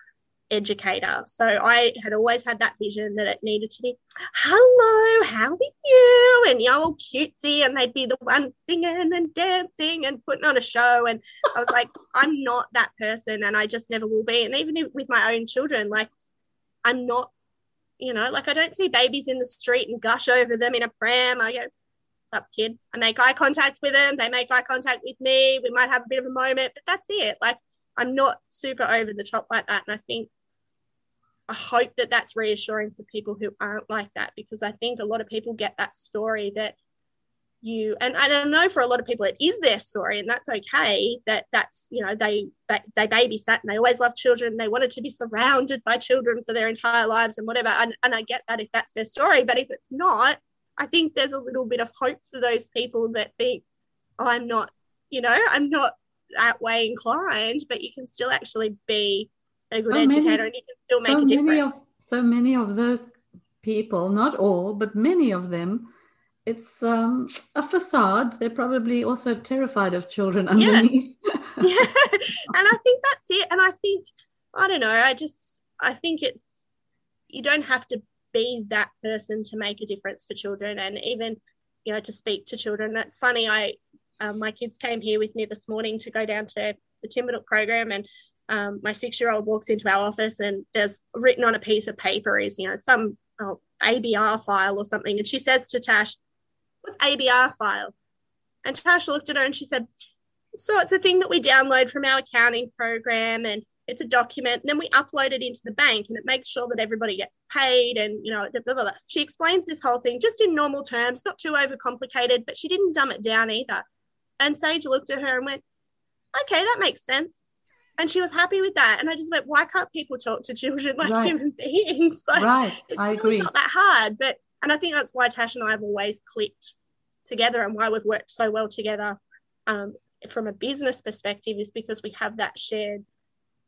educator. So I had always had that vision that it needed to be, hello, how are you? And you know, all cutesy, and they'd be the one singing and dancing and putting on a show. And I was like, I'm not that person, and I just never will be. And even with my own children, like I'm not, you know, like I don't see babies in the street and gush over them in a pram. I go, What's up, kid? I make eye contact with them, they make eye contact with me. We might have a bit of a moment, but that's it. Like I'm not super over the top like that. And I think I hope that that's reassuring for people who aren't like that because I think a lot of people get that story that you and I know for a lot of people it is their story and that's okay that that's you know they they babysat and they always loved children they wanted to be surrounded by children for their entire lives and whatever and, and I get that if that's their story but if it's not I think there's a little bit of hope for those people that think I'm not you know I'm not that way inclined but you can still actually be a good so educator many, and you can still make so a difference. Of, so many of those people, not all, but many of them, it's um, a facade. They're probably also terrified of children underneath. Yeah. yeah. And I think that's it. And I think, I don't know, I just, I think it's, you don't have to be that person to make a difference for children. And even, you know, to speak to children. That's funny. I, um, my kids came here with me this morning to go down to the Timbernook program and um, my six year old walks into our office and there's written on a piece of paper is, you know, some oh, ABA file or something. And she says to Tash, What's ABA file? And Tash looked at her and she said, So it's a thing that we download from our accounting program and it's a document. And then we upload it into the bank and it makes sure that everybody gets paid. And, you know, blah, blah, blah. she explains this whole thing just in normal terms, not too overcomplicated, but she didn't dumb it down either. And Sage looked at her and went, Okay, that makes sense and she was happy with that. And I just went, why can't people talk to children like right. human beings? So right, I really agree. Not that hard, but and I think that's why Tash and I have always clicked together and why we've worked so well together um, from a business perspective is because we have that shared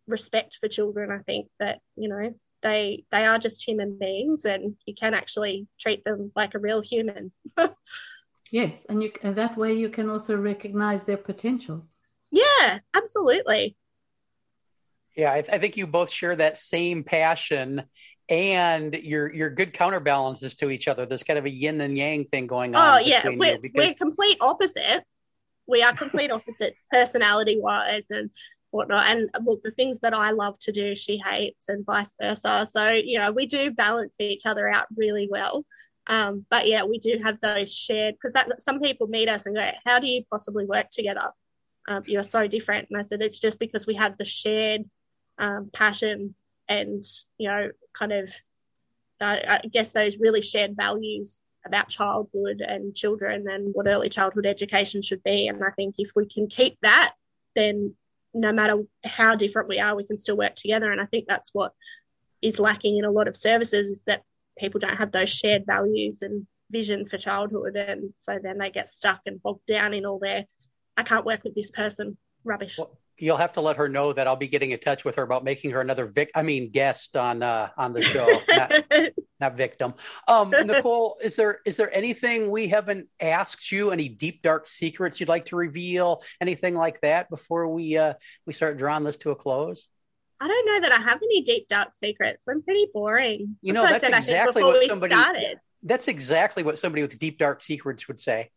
respect for children. I think that you know they they are just human beings, and you can actually treat them like a real human. yes, and you and that way you can also recognize their potential. Yeah, absolutely. Yeah, I, th- I, think you both share that same passion, and you're you're good counterbalances to each other. There's kind of a yin and yang thing going on. Oh yeah, we're, because... we're complete opposites. We are complete opposites, personality wise, and whatnot. And look, the things that I love to do, she hates, and vice versa. So you know, we do balance each other out really well. Um, but yeah, we do have those shared because that some people meet us and go, "How do you possibly work together? Um, you're so different." And I said, "It's just because we have the shared um, passion and you know kind of I guess those really shared values about childhood and children and what early childhood education should be. And I think if we can keep that, then no matter how different we are, we can still work together. And I think that's what is lacking in a lot of services is that people don't have those shared values and vision for childhood. And so then they get stuck and bogged down in all their, I can't work with this person rubbish. You'll have to let her know that I'll be getting in touch with her about making her another vic. I mean, guest on uh, on the show, not, not victim. Um, Nicole, is there is there anything we haven't asked you? Any deep dark secrets you'd like to reveal? Anything like that before we uh, we start drawing this to a close? I don't know that I have any deep dark secrets. I'm pretty boring. You know, that's, that's said, exactly what somebody. Started. That's exactly what somebody with deep dark secrets would say.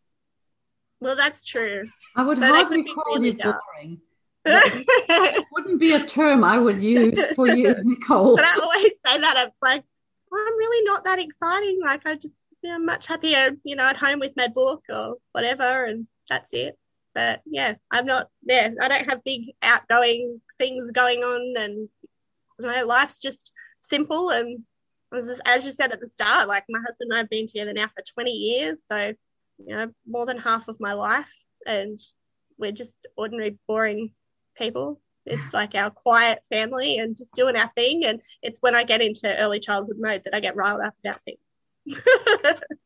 Well, that's true. I would so hardly call really you boring it wouldn't be a term I would use for you, Nicole. But I always say that it's like well, I'm really not that exciting. Like I just you know, much happier, you know, at home with my book or whatever, and that's it. But yeah, I'm not there. Yeah, I don't have big outgoing things going on, and you know, life's just simple. And as, as you said at the start, like my husband and I've been together now for 20 years, so you know, more than half of my life, and we're just ordinary, boring people. It's like our quiet family and just doing our thing. And it's when I get into early childhood mode that I get riled up about things.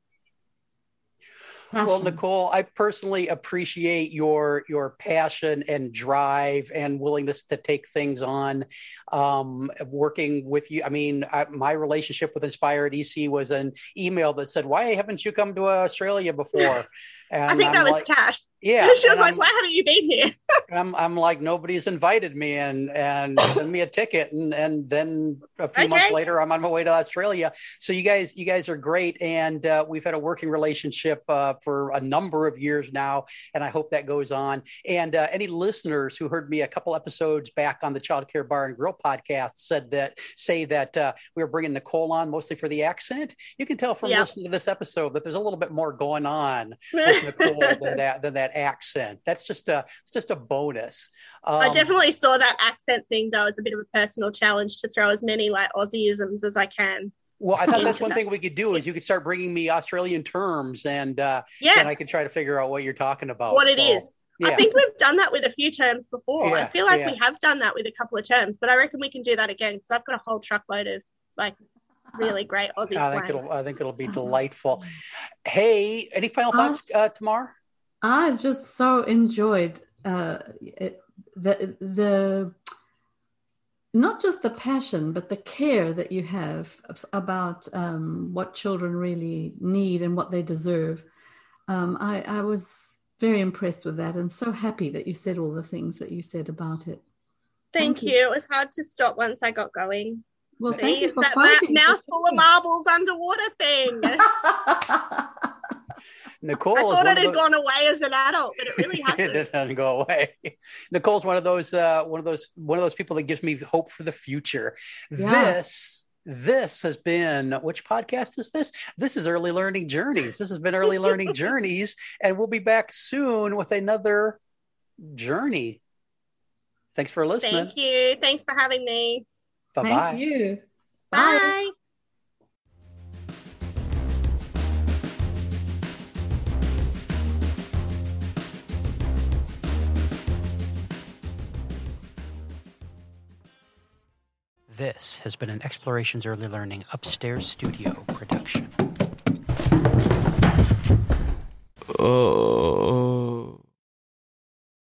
well nicole i personally appreciate your your passion and drive and willingness to take things on um, working with you i mean I, my relationship with inspired ec was an email that said why haven't you come to australia before and i think I'm that was like, Tash yeah. she was like, I'm, why haven't you been here? I'm, I'm like, nobody's invited me and, and send me a ticket. And, and then a few okay. months later, I'm on my way to Australia. So you guys, you guys are great. And uh, we've had a working relationship uh, for a number of years now. And I hope that goes on. And uh, any listeners who heard me a couple episodes back on the Child Care Bar and Grill podcast said that, say that uh, we were bringing Nicole on mostly for the accent. You can tell from yep. listening to this episode that there's a little bit more going on Nicole than that, than that accent. That's just a it's just a bonus. Um, I definitely saw that accent thing though as a bit of a personal challenge to throw as many like Aussieisms as I can. Well, I thought that's one thing we could do is you could start bringing me Australian terms, and uh, yes. and I can try to figure out what you're talking about. What so, it is. Yeah. I think we've done that with a few terms before. Yeah, I feel like yeah. we have done that with a couple of terms, but I reckon we can do that again because I've got a whole truckload of like really great Aussie. I think it'll. I think it'll be delightful. Hey, any final uh, thoughts, uh, Tamar? I've just so enjoyed uh, it, the the not just the passion, but the care that you have about um, what children really need and what they deserve. Um, I, I, was very impressed with that and so happy that you said all the things that you said about it. Thank, thank you. you. It was hard to stop once I got going. Well, thank See, you for that, that mouthful of marbles underwater thing. Nicole. I thought it had those... gone away as an adult, but it really hasn't. it doesn't go away. Nicole's one of those uh, one of those one of those people that gives me hope for the future. Yeah. This this has been which podcast is this this is early learning journeys this has been early learning journeys and we'll be back soon with another journey thanks for listening thank you thanks for having me Bye-bye. Thank you. Bye. Bye. This has been an Explorations Early Learning Upstairs Studio production. Oh.